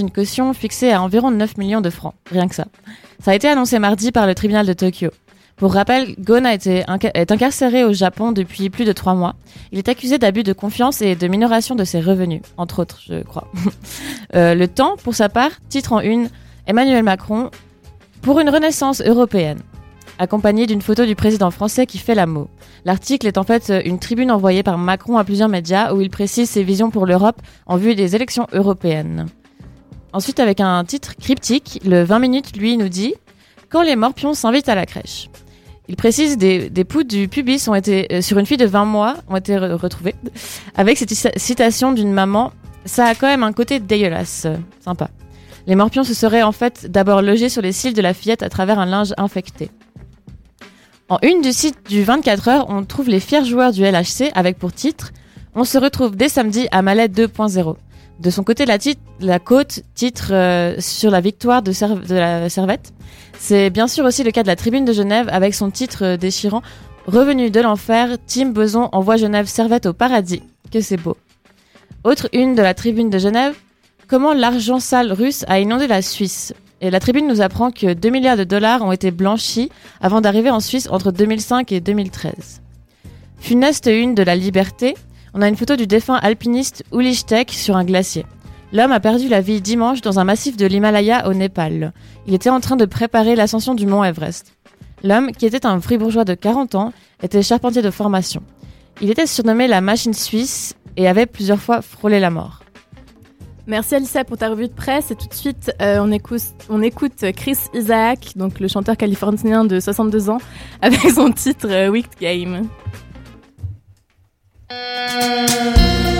une caution fixée à environ 9 millions de francs. Rien que ça. Ça a été annoncé mardi par le tribunal de Tokyo. Pour rappel, Gon a été est incarcéré au Japon depuis plus de trois mois. Il est accusé d'abus de confiance et de minoration de ses revenus, entre autres, je crois. Euh, le temps, pour sa part, titre en une Emmanuel Macron pour une renaissance européenne, accompagné d'une photo du président français qui fait la mot. L'article est en fait une tribune envoyée par Macron à plusieurs médias où il précise ses visions pour l'Europe en vue des élections européennes. Ensuite, avec un titre cryptique, le 20 minutes, lui, nous dit Quand les morpions s'invitent à la crèche. Il précise des, des du pubis ont été, euh, sur une fille de 20 mois ont été retrouvées. Avec cette citation d'une maman, ça a quand même un côté dégueulasse. euh, sympa. Les morpions se seraient en fait d'abord logés sur les cils de la fillette à travers un linge infecté. En une du site du 24 heures, on trouve les fiers joueurs du LHC avec pour titre On se retrouve dès samedi à Malais 2.0. De son côté, la, côte titre euh, sur la victoire de la Servette. C'est bien sûr aussi le cas de la Tribune de Genève avec son titre euh, déchirant Revenu de l'enfer, Tim Beson envoie Genève Servette au paradis. Que c'est beau. Autre une de la Tribune de Genève Comment l'argent sale russe a inondé la Suisse Et la Tribune nous apprend que 2 milliards de dollars ont été blanchis avant d'arriver en Suisse entre 2005 et 2013. Funeste une de la Liberté on a une photo du défunt alpiniste Ulish Tek sur un glacier. L'homme a perdu la vie dimanche dans un massif de l'Himalaya au Népal. Il était en train de préparer l'ascension du mont Everest. L'homme, qui était un fribourgeois de 40 ans, était charpentier de formation. Il était surnommé la machine suisse et avait plusieurs fois frôlé la mort. Merci Alicia pour ta revue de presse et tout de suite euh, on, écoute, on écoute Chris Isaac, donc le chanteur californien de 62 ans, avec son titre euh, Wicked Game. World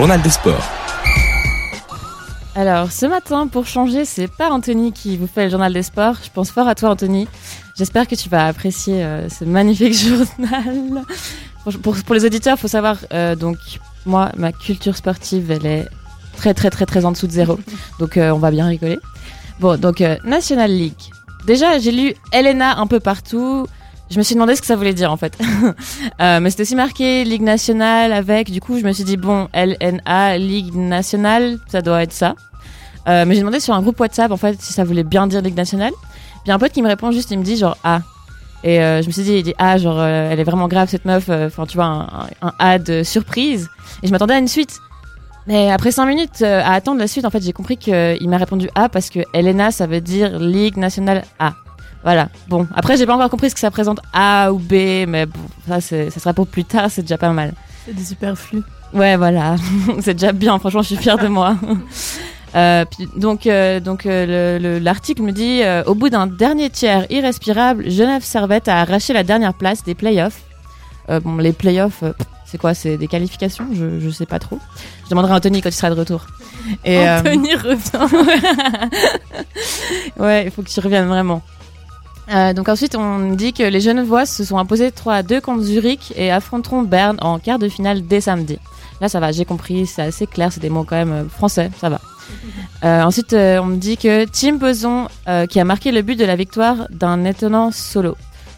journal des sports. Alors, ce matin, pour changer, c'est pas Anthony qui vous fait le journal des sports. Je pense fort à toi, Anthony. J'espère que tu vas apprécier euh, ce magnifique journal. Pour, les auditeurs, faut savoir, euh, donc, moi, ma culture sportive, elle est très, très, très, très en dessous de zéro. Donc, euh, on va bien rigoler. Bon, donc, National League. Déjà, j'ai lu Elena un peu partout. Je me suis demandé ce que ça voulait dire en fait. Euh, mais c'était aussi marqué Ligue nationale avec. Du coup, je me suis dit bon, LNA, Ligue nationale, ça doit être ça. Euh, mais j'ai demandé sur un groupe WhatsApp en fait si ça voulait bien dire Ligue nationale. Puis un pote qui me répond juste, il me dit genre ah. Et euh, je me suis dit, il dit ah genre elle est vraiment grave cette meuf. Enfin tu vois un, un, un A de surprise. Et je m'attendais à une suite. Mais après 5 minutes à attendre la suite, en fait, j'ai compris qu'il m'a répondu A parce que Elena, ça veut dire Ligue nationale A. Voilà. Bon, après, j'ai pas encore compris ce que ça présente A ou B, mais bon, ça, sera pour plus tard, c'est déjà pas mal. C'est du superflu. Ouais, voilà. c'est déjà bien, franchement, je suis fière de moi. Euh, puis, donc, euh, donc euh, le- le- l'article me dit au bout d'un dernier tiers irrespirable, Genève Servette a arraché la dernière place des playoffs. Bon, les playoffs, c'est quoi? C'est des qualifications? Je, je sais pas trop. Je demanderai à Anthony quand il sera de retour. Et, Anthony revient. ouais, il faut que tu reviennes vraiment. Euh, donc ensuite, on dit que les Genevois se sont imposés 3 à 2 contre Zurich et affronteront Berne en quart de finale dès samedi. Là, ça va, j'ai compris, c'est assez clair, c'est des mots quand même euh, français, ça va. Euh, ensuite, euh, on me dit que Tim Beson, euh, qui a marqué le but de la victoire d'un étonnant solo.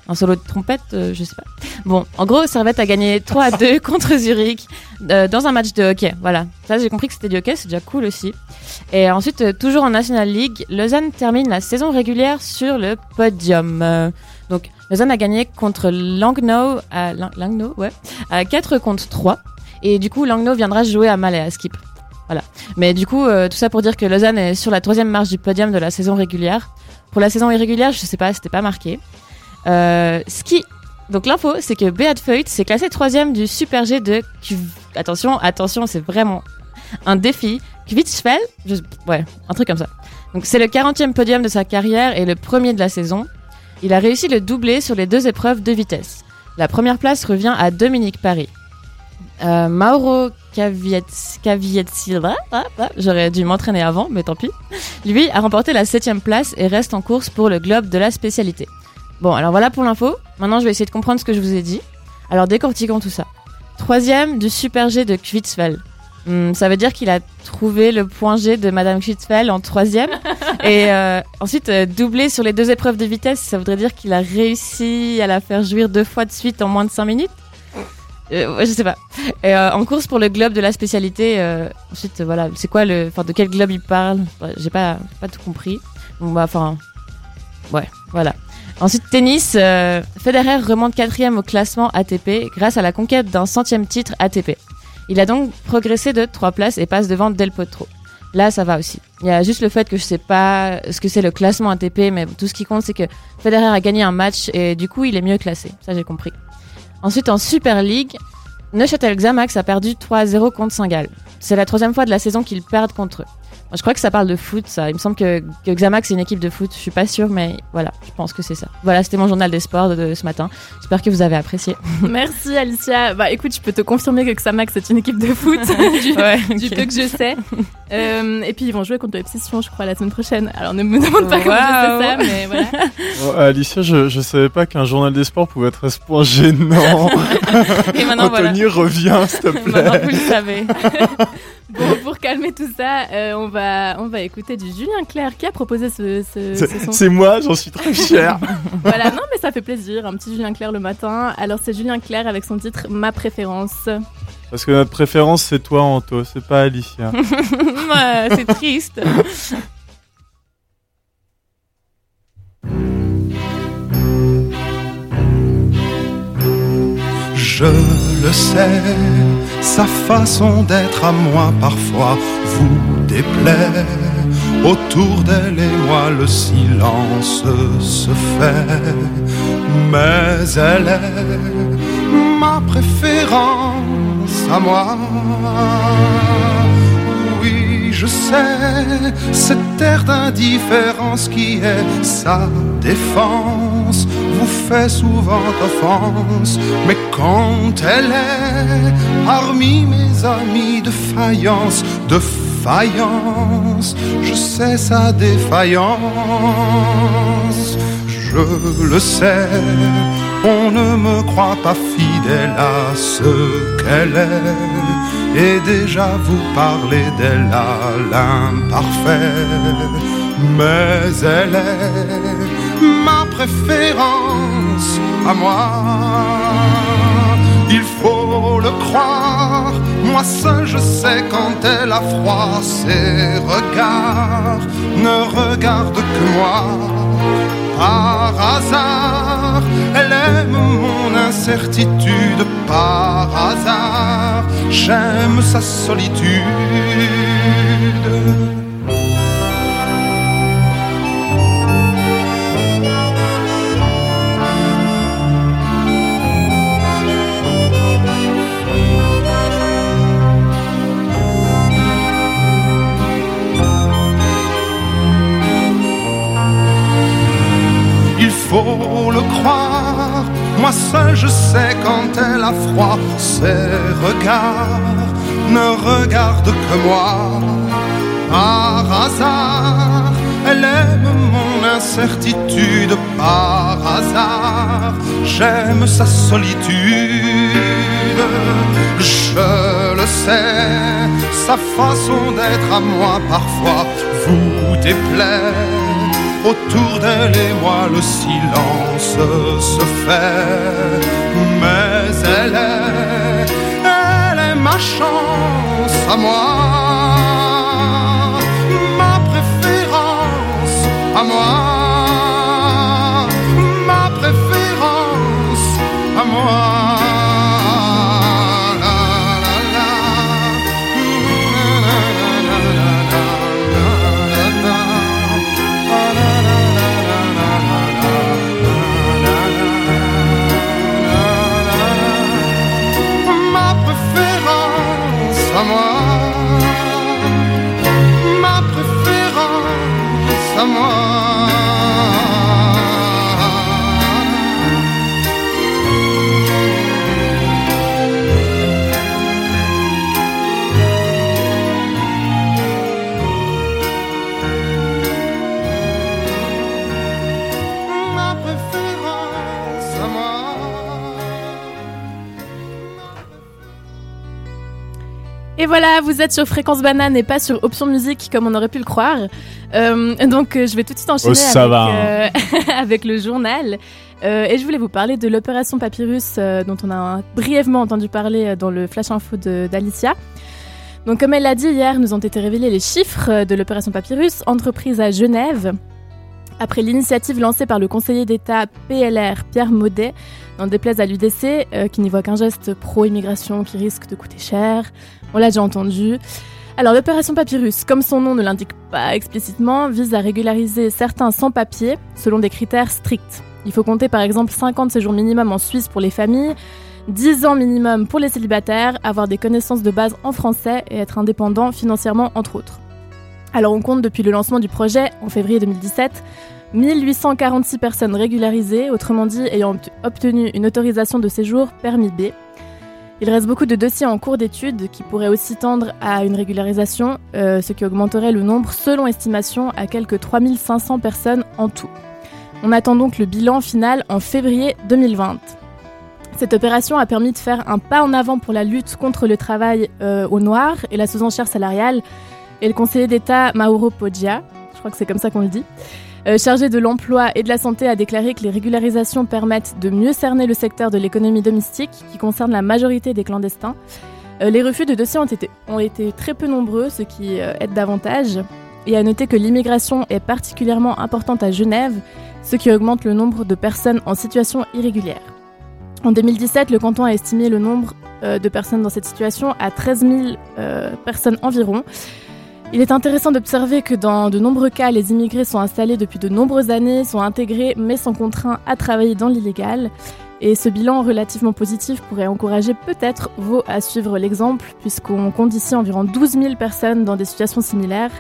Un solo de trompette, euh, je sais pas. Bon, en gros, Servette a gagné 3 à 2 contre Zurich euh, dans un match de hockey. Voilà, ça j'ai compris que c'était du hockey, c'est déjà cool aussi. Et ensuite, euh, toujours en National League, Lausanne termine la saison régulière sur le podium. Donc, Lausanne a gagné contre Langnau, à, Lang- Langnau, ouais, à 4 contre 3. Et du coup, Langnau viendra jouer à Malais, à Skip. Voilà. Mais du coup, tout ça pour dire que Lausanne est sur la troisième marche du podium de la saison régulière. Pour la saison irrégulière, je sais pas, c'était pas marqué. Euh, ski. Donc l'info, c'est que Beat Feut s'est classé troisième du Super G de. Attention, attention, c'est vraiment un défi. Kvitsfeld, je... ouais, un truc comme ça. Donc c'est le 40e podium de sa carrière et le premier de la saison. Il a réussi le doublé sur les deux épreuves de vitesse. La première place revient à Dominique Paris. Euh, Mauro Caviezzi, ah, ah, j'aurais dû m'entraîner avant, mais tant pis. Lui a remporté la septième place et reste en course pour le globe de la spécialité. Bon, alors voilà pour l'info. Maintenant, je vais essayer de comprendre ce que je vous ai dit. Alors, décortiquons tout ça. Troisième du Super G de Kvitsfeld. Hmm, ça veut dire qu'il a trouvé le point G de Madame Kvitsfeld en troisième. et euh, ensuite, euh, doublé sur les deux épreuves de vitesse, ça voudrait dire qu'il a réussi à la faire jouir deux fois de suite en moins de cinq minutes? Euh, je sais pas. Et, en course pour le globe de la spécialité. ensuite, voilà, c'est quoi le, enfin, de quel globe il parle? J'ai pas, pas tout compris. Bon, bah, enfin, ouais, voilà. Ensuite, tennis. euh, Federer remonte quatrième au classement ATP grâce à la conquête d'un centième titre ATP. Il a donc progressé de trois places et passe devant Del Potro. Là, ça va aussi. Il y a juste le fait que je sais pas ce que c'est le classement ATP, mais tout ce qui compte, c'est que Federer a gagné un match et du coup, il est mieux classé. Ça, j'ai compris. Ensuite, en Super League, Neuchâtel Xamax a perdu 3-0 contre Saint-Gall. C'est la troisième fois de la saison qu'ils perdent contre eux. Je crois que ça parle de foot, ça. Il me semble que, que Xamax c'est une équipe de foot. Je suis pas sûre, mais voilà, je pense que c'est ça. Voilà, c'était mon journal des sports de, de ce matin. J'espère que vous avez apprécié. Merci Alicia. Bah écoute, je peux te confirmer que Xamax c'est une équipe de foot, du, Ouais, du peu que je sais. Euh, et puis ils vont jouer contre l'Obsession, je crois, la semaine prochaine. Alors ne me demande pas comment je sais ça, mais voilà. Bon, Alicia, je, je savais pas qu'un journal des sports pouvait être à ce point gênant. Et maintenant, voilà. Anthony, reviens, s'il te Maintenant, plaît. vous le savez. Bon, pour calmer tout ça, euh, on, va, on va écouter du Julien Clerc qui a proposé ce, ce, ce C'est- son. C'est moi, j'en suis très fier. Voilà, non, mais ça fait plaisir, un petit Julien Clerc le matin. Alors, c'est Julien Clerc avec son titre Ma préférence. Parce que notre préférence, c'est toi, Anto, c'est pas Alicia. Ouais, c'est triste. Je le sais, sa façon d'être à moi parfois vous déplaît. Autour d'elle et moi le silence se fait, mais elle est ma préférence à moi. Oui, je sais, cette air d'indifférence qui est sa défense fait souvent offense, mais quand elle est parmi mes amis de faïence, de faïence, je sais sa défaillance, je le sais, on ne me croit pas fidèle à ce qu'elle est, et déjà vous parlez d'elle à l'imparfait, mais elle est préférence à moi. Il faut le croire, moi seul je sais quand elle a froid, ses regards ne regardent que moi. Par hasard, elle aime mon incertitude, par hasard, j'aime sa solitude. Faut le croire, moi seul je sais quand elle a froid, ses regards ne regardent que moi. Par hasard, elle aime mon incertitude, par hasard, j'aime sa solitude. Je le sais, sa façon d'être à moi parfois vous déplaît. Autour d'elle et moi le silence se fait, mais elle est, elle est ma chance à moi, ma préférence à moi, Et voilà, vous êtes sur Fréquence Banane et pas sur Option Musique comme on aurait pu le croire. Euh, donc euh, je vais tout de suite enchaîner Oh, ça avec, va, euh, avec le journal. Et je voulais vous parler de l'opération Papyrus dont on a brièvement entendu parler dans le Flash Info d'Alicia. Donc comme elle l'a dit hier, nous ont été révélés les chiffres de l'opération Papyrus, entreprise à Genève. Après l'initiative lancée par le conseiller d'État PLR Pierre Maudet, n'en déplaise à l'UDC, euh, qui n'y voit qu'un geste pro-immigration qui risque de coûter cher. On l'a déjà entendu. Alors, l'opération Papyrus, comme son nom ne l'indique pas explicitement, vise à régulariser certains sans-papiers selon des critères stricts. Il faut compter par exemple 50 séjours minimum en Suisse pour les familles, 10 ans minimum pour les célibataires, avoir des connaissances de base en français et être indépendant financièrement, entre autres. Alors on compte depuis le lancement du projet en février 2017 1846 personnes régularisées, autrement dit ayant obtenu une autorisation de séjour permis B. Il reste beaucoup de dossiers en cours d'étude qui pourraient aussi tendre à une régularisation, euh, ce qui augmenterait le nombre, selon estimation, à quelques 3500 personnes en tout. On attend donc le bilan final en février 2020. Cette opération a permis de faire un pas en avant pour la lutte contre le travail euh, au noir et la sous-enchère salariale. Et le conseiller d'État Mauro Poggia, je crois que c'est comme ça qu'on le dit, euh, chargé de l'emploi et de la santé, a déclaré que les régularisations permettent de mieux cerner le secteur de l'économie domestique, qui concerne la majorité des clandestins. Euh, les refus de dossiers ont été, très peu nombreux, ce qui euh, aide davantage. Et à noter que l'immigration est particulièrement importante à Genève, ce qui augmente le nombre de personnes en situation irrégulière. En 2017, le canton a estimé le nombre de personnes dans cette situation à 13 000 personnes environ, il est intéressant d'observer que dans de nombreux cas, les immigrés sont installés depuis de nombreuses années, sont intégrés mais sont contraints à travailler dans l'illégal. Et ce bilan relativement positif pourrait encourager peut-être vos à suivre l'exemple, puisqu'on compte ici environ 12 000 personnes dans des situations similaires.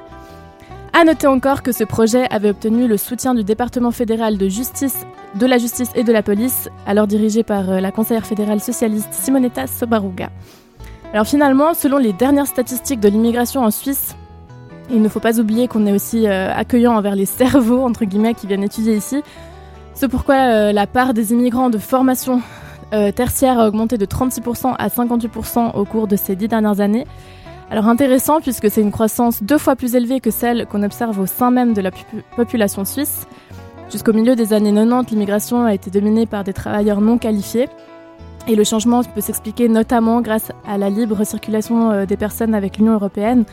À noter encore que ce projet avait obtenu le soutien du département fédéral de justice, de la justice et de la police, alors dirigé par euh, la conseillère fédérale socialiste Simonetta Sobaruga. Alors finalement, selon les dernières statistiques de l'immigration en Suisse, il ne faut pas oublier qu'on est aussi euh, accueillant envers les cerveaux, entre guillemets, qui viennent étudier ici. C'est pourquoi euh, la part des immigrants de formation euh, tertiaire a augmenté de 36% à 58% au cours de ces dix dernières années. Alors intéressant puisque c'est une croissance deux fois plus élevée que celle qu'on observe au sein même de la population suisse. Jusqu'au milieu des années 90, l'immigration a été dominée par des travailleurs non qualifiés. Et le changement peut s'expliquer notamment grâce à la libre circulation des personnes avec l'Union européenne,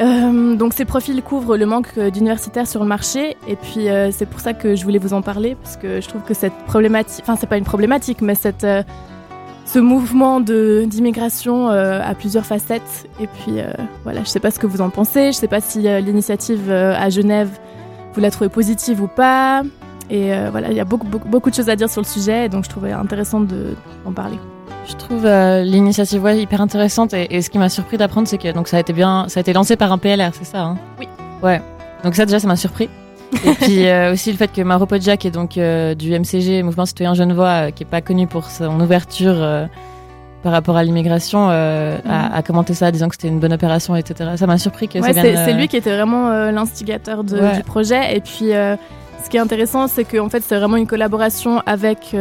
euh, donc ces profils couvrent le manque d'universitaires sur le marché et puis euh, c'est pour ça que je voulais vous en parler parce que je trouve que cette problématique, enfin c'est pas une problématique mais cette, euh, ce mouvement d'immigration a plusieurs facettes et puis voilà je sais pas ce que vous en pensez, je sais pas si l'initiative à Genève vous la trouvez positive ou pas et voilà il y a beaucoup, beaucoup, beaucoup de choses à dire sur le sujet donc je trouvais intéressant d'en parler. Je trouve euh, l'initiative hyper intéressante et, ce qui m'a surpris d'apprendre, c'est que donc ça a été bien, ça a été lancé par un PLR, c'est ça hein? Oui. Ouais. Donc ça déjà, ça m'a surpris. et puis euh, aussi le fait que Maro Podja, qui est donc euh, du MCG, Mouvement Citoyen Genevois, qui est pas connu pour son ouverture par rapport à l'immigration, mm. a, commenté ça, disant que c'était une bonne opération, etc. Ça m'a surpris que ouais, C'est lui qui était vraiment l'instigateur du projet. Et puis ce qui est intéressant, c'est qu'en fait, c'est vraiment une collaboration avec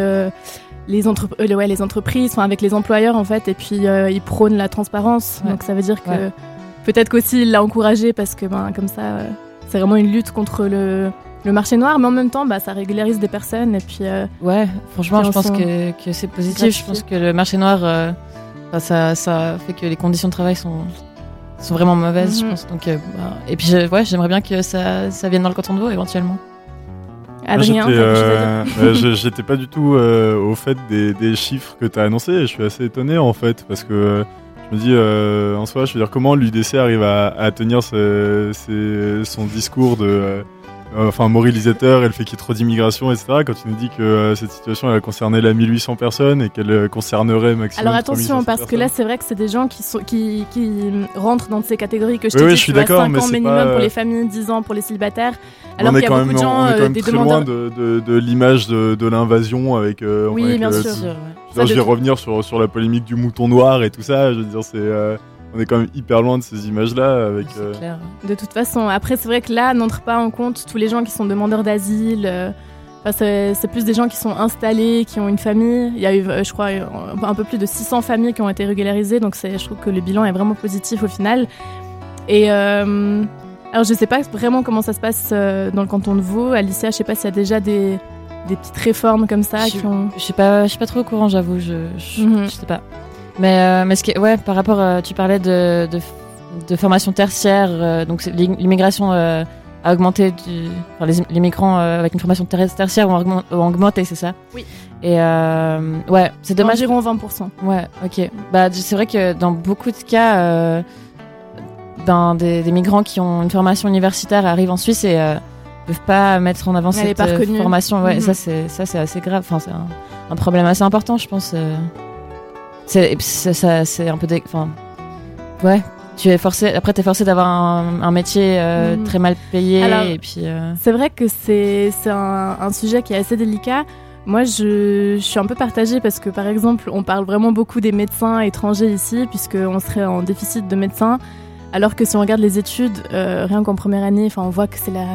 les, euh, ouais, les entreprises, avec les employeurs en fait, et puis euh, ils prônent la transparence. Donc ça veut dire que peut-être qu'aussi il l'a encouragé parce que ben, comme ça, euh, c'est vraiment une lutte contre le, le, marché noir, mais en même temps, bah, ça régularise des personnes. Et puis, ouais, franchement, je pense que, que c'est positif. Je pense que le marché noir, ça, ça fait que les conditions de travail sont, sont vraiment mauvaises, je mhm. pense. Donc, bah, et puis, ouais, j'aimerais bien que ça, ça vienne dans le canton de Vaud éventuellement. Adrien, euh, euh, j'étais pas du tout euh, au fait des, chiffres que tu as annoncés et je suis assez étonné en fait parce que je me dis en soi, je veux dire comment l'UDC arrive à, tenir son discours de enfin moralisateur, elle fait qu'il y ait trop d'immigration, etc. Quand tu nous dis que euh, cette situation elle concernait la 1800 personnes et qu'elle euh, concernerait maximum. Alors attention, parce que là c'est vrai que c'est des gens qui, sont, qui, qui rentrent dans ces catégories que je oui, dis, je suis d'accord, 5 ans minimum pour les familles, 10 ans pour les célibataires. Alors qu'il y a beaucoup de gens, on est quand même très loin de, de, de l'image de, de l'invasion avec. oui, bien sûr. je vais revenir sur, sur la polémique du mouton noir et tout ça. Je veux dire, c'est on est quand même hyper loin de ces images-là. Avec, euh, clair. De toute façon, après, c'est vrai que là, n'entre pas en compte tous les gens qui sont demandeurs d'asile. Euh, c'est plus des gens qui sont installés, qui ont une famille. Il y a eu, euh, je crois, un peu plus de 600 familles qui ont été régularisées. Donc, je trouve que le bilan est vraiment positif au final. Et alors, je sais pas vraiment comment ça se passe dans le canton de Vaud. Alicia, je sais pas s'il y a déjà des, des petites réformes comme ça. Je, qui ont... je sais pas, je suis pas trop au courant, j'avoue. Je, je, mhm. je sais pas. Mais, euh, mais ce qui ouais, par rapport, euh, tu parlais de, de, formation tertiaire, euh, donc l'immigration a augmenté, du, enfin, les, les, migrants avec une formation tertiaire ont, augmenté, c'est ça? Oui. Et ouais, c'est dommage. Environ 20%. Ouais, ok. Bah, c'est vrai que dans beaucoup de cas, ben, des, des, migrants qui ont une formation universitaire arrivent en Suisse et peuvent pas mettre en avant cette formation. Ouais, ça mhm. c'est ça c'est assez grave. Enfin, c'est un, un, problème assez important, je pense. C'est ça, c'est un peu. Enfin. Ouais. tu es forcé. Après, t'es forcé d'avoir un, un métier euh, Mhm. très mal payé Alors, et puis. euh, C'est vrai que c'est c'est un, un sujet qui est assez délicat. Moi, je, je suis un peu partagée parce que, par exemple, on parle vraiment beaucoup des médecins étrangers ici, puisqu'on serait en déficit de médecins. Alors que si on regarde les études, euh, rien qu'en première année, on voit que c'est la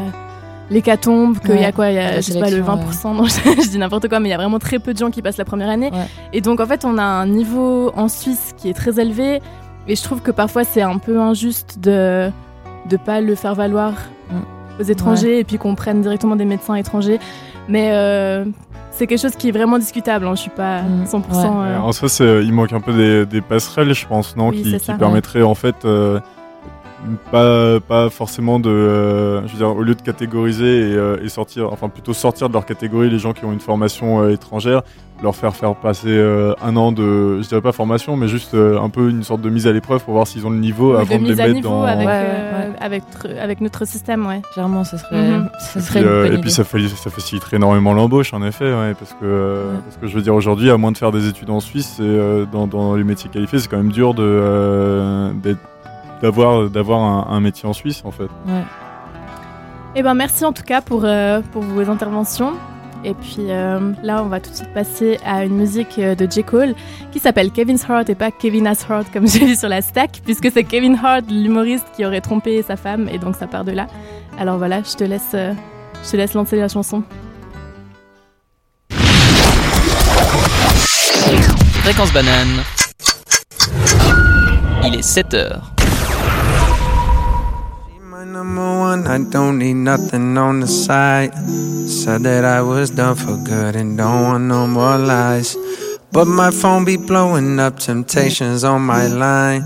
l'hécatombe, qu'il y Ouais, a quoi, il y a, je sais pas, le sélection, 20%, non, je, je dis n'importe quoi, mais il y a vraiment très peu de gens qui passent la première année. Ouais. Et donc, en fait, on a un niveau en Suisse qui est très élevé, et je trouve que parfois c'est un peu injuste de de pas le faire valoir Mm. aux étrangers et puis qu'on prenne directement des médecins étrangers. Mais euh, c'est quelque chose qui est vraiment discutable. Hein. Je suis pas Mm, 100%. ouais. euh, En soi, c'est- il manque un peu des, des passerelles, je pense, non, Oui, qui, qui ça. permettraient en fait euh, pas, pas forcément de, euh, je veux dire, au lieu de catégoriser et, euh, et sortir, enfin plutôt sortir de leur catégorie les gens qui ont une formation euh, étrangère, leur faire faire passer euh, un an de, je dirais pas formation, mais juste euh, un peu une sorte de mise à l'épreuve pour voir s'ils ont le niveau avant de de les mettre dans. avec, Ouais, euh, ouais. avec, tr- avec notre système, ouais. Clairement, ça serait, ça Et serait puis, une euh, bonne et puis ça, fait- ça faciliterait énormément l'embauche, en effet, ouais, parce que euh, Ouais. parce que je veux dire aujourd'hui, à moins de faire des études en Suisse, euh, dans, dans les métiers qualifiés, c'est quand même dur de d'être- d'avoir d'avoir un, un métier en Suisse, en fait. Ouais. Eh ben merci en tout cas pour, euh, pour vos interventions. Et puis euh, là, on va tout de suite passer à une musique euh, de J. Cole qui s'appelle Kevin's Heart et pas Kevin Heart comme j'ai vu sur la stack, puisque c'est Kevin Hart, l'humoriste, qui aurait trompé sa femme, et donc ça part de là. Alors voilà, je te laisse, euh, je te laisse lancer la chanson. Fréquence banane. Il est 7 heures. Number one, I don't need nothing on the side. Said that I was done for good and don't want no more lies. But my phone be blowing up temptations on my line.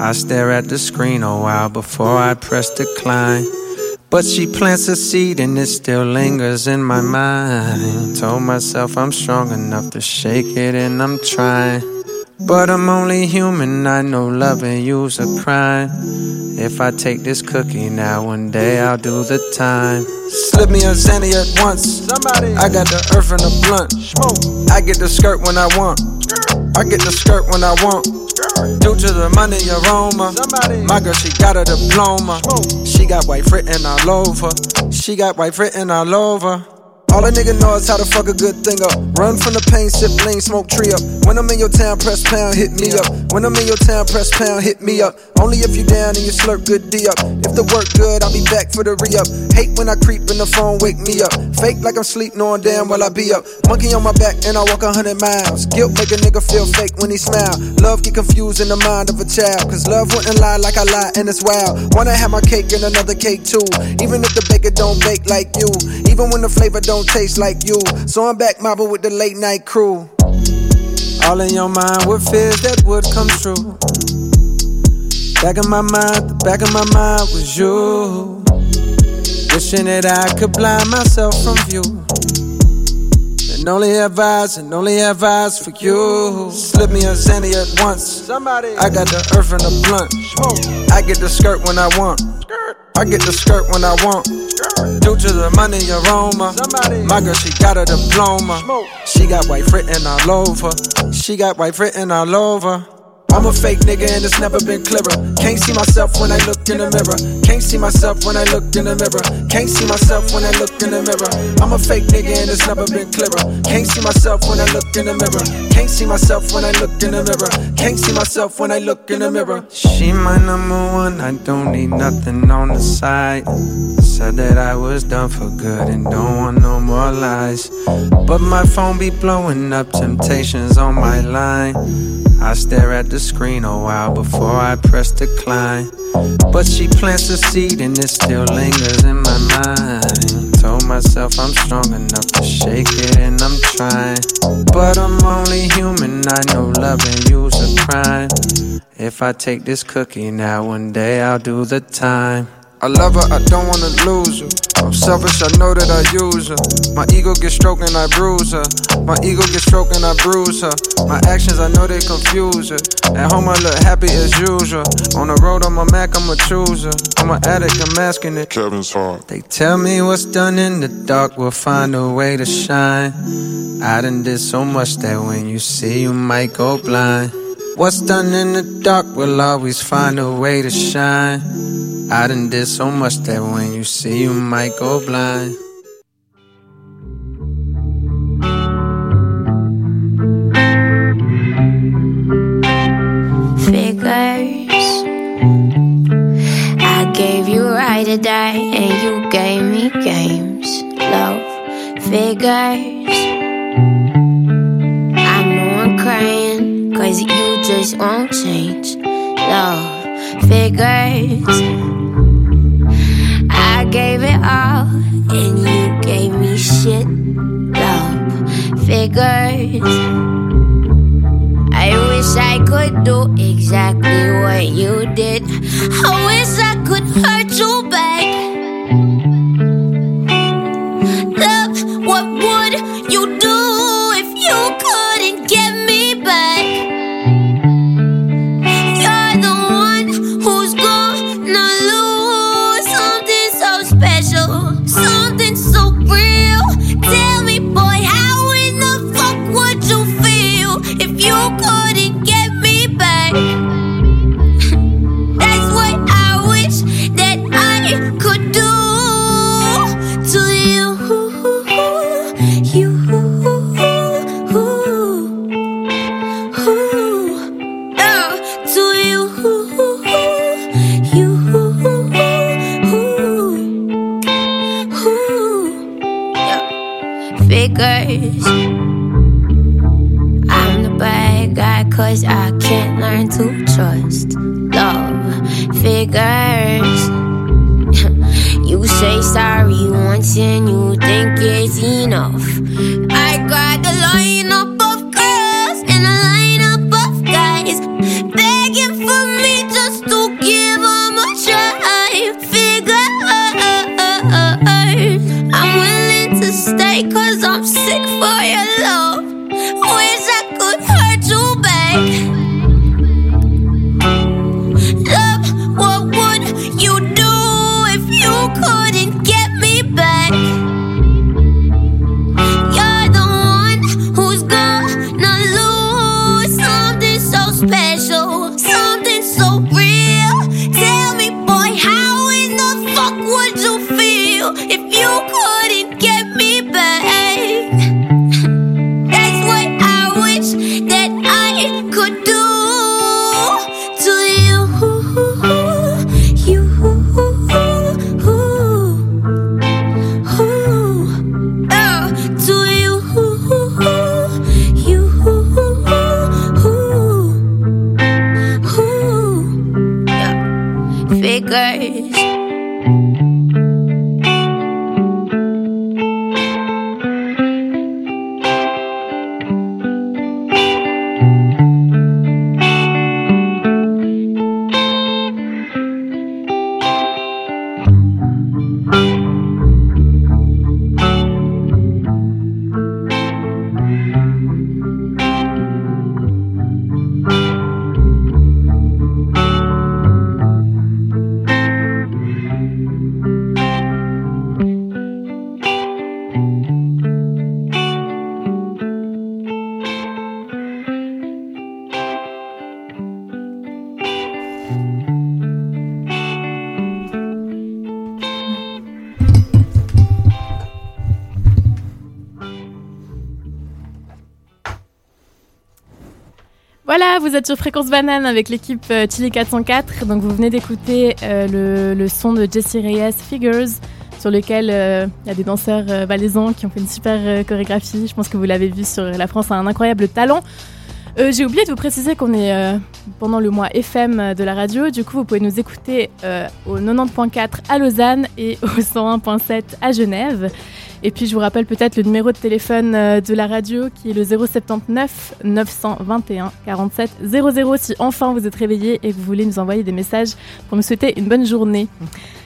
I stare at the screen a while before I press decline. But she plants a seed and it still lingers in my mind. Told myself I'm strong enough to shake it and I'm trying. But I'm only human, I know loving you's a crime. If I take this cookie now, one day I'll do the time. Slip me a Zanny at once. Somebody. I got the earth and the blunt. Smoke. I get the skirt when I want. I get the skirt when I want. Due to the money aroma. Somebody. My girl, she got a diploma. She got white written all over. She got white written all over. All a nigga know is how to fuck a good thing up. Run from the pain, sip lean, smoke tree up. When I'm in your town, press pound, hit me up. When I'm in your town, press pound, hit me up. Only if you down and you slurp good D up. If the work good, I'll be back for the re up. Hate when I creep in the phone, wake me up. Fake like I'm sleep, knowing damn well I be up. Monkey on my back and I walk a hundred miles. Guilt make a nigga feel fake when he smile. Love get confused in the mind of a child. Cause love wouldn't lie like I lie and it's wild. Wanna have my cake and another cake too. Even if the baker don't bake like you. Even when the flavor don't taste like you. So I'm back mobbing with the late night crew. All in your mind with fears that would come true. Back in my mind, the back of my mind was you. Wishing that I could blind myself from view. And only have eyes, and only have eyes for you. Slip me a Zanny at once. Somebody. I got the earth and the blunt. I get the skirt when I want. I get the skirt when I want. Due to the money aroma. My girl, she got a diploma. She got white written all over. She got white written all over. I'm a fake nigga and it's never been clearer. Can't see myself when I look in the mirror. Can't see myself when I look in the mirror. Can't see myself when I look in the mirror. I'm a fake nigga and it's never been clearer. Can't see myself when I look in the mirror. Can't see myself when I look in the mirror. Can't see myself when I look in the mirror. She my number one, I don't need nothing on the side. Said that I was done for good and don't want no more lies. But my phone be blowing up temptations on my line. I stare at the screen a while before I press decline. But she plants a seed and it still lingers in my mind. Told myself I'm strong enough to shake it and I'm trying. But I'm only human, I know loving you's a crime. If I take this cookie now, one day I'll do the time. I love her, I don't wanna lose her. I'm selfish, I know that I use her. My ego gets stroked and I bruise her. My ego gets stroked and I bruise her. My actions, I know they confuse her. At home, I look happy as usual. On the road, I'm a Mac, I'm a chooser. I'm an addict, I'm masking it. Kevin's heart. They tell me what's done in the dark will find a way to shine. I done did so much that when you see, you might go blind. What's done in the dark will always find a way to shine. I done did so much that when you see, you might go blind. figures. I gave you right to die, and you gave me games. Love figures. I know I'm crying, cause you just won't change. Love figures. I gave it all, and you gave me shit. Love figures. I wish I could do exactly what you did. I wish I could hurt you back. Vous êtes sur Fréquence Banane avec l'équipe euh, Chili 404. Donc vous venez d'écouter euh, le, son de Jessie Reyes Figures sur lequel euh, il y a des danseurs euh, valaisans qui ont fait une super euh, chorégraphie. Je pense que vous l'avez vu sur La France a un incroyable talent. Euh, J'ai oublié de vous préciser qu'on est euh, pendant le mois FM de la radio. Du coup, vous pouvez nous écouter euh, au 90.4 à Lausanne et au 101.7 à Genève. Et puis, je vous rappelle peut-être le numéro de téléphone euh, de la radio qui est le 079 921 47 00 si enfin vous êtes réveillé et que vous voulez nous envoyer des messages pour nous souhaiter une bonne journée.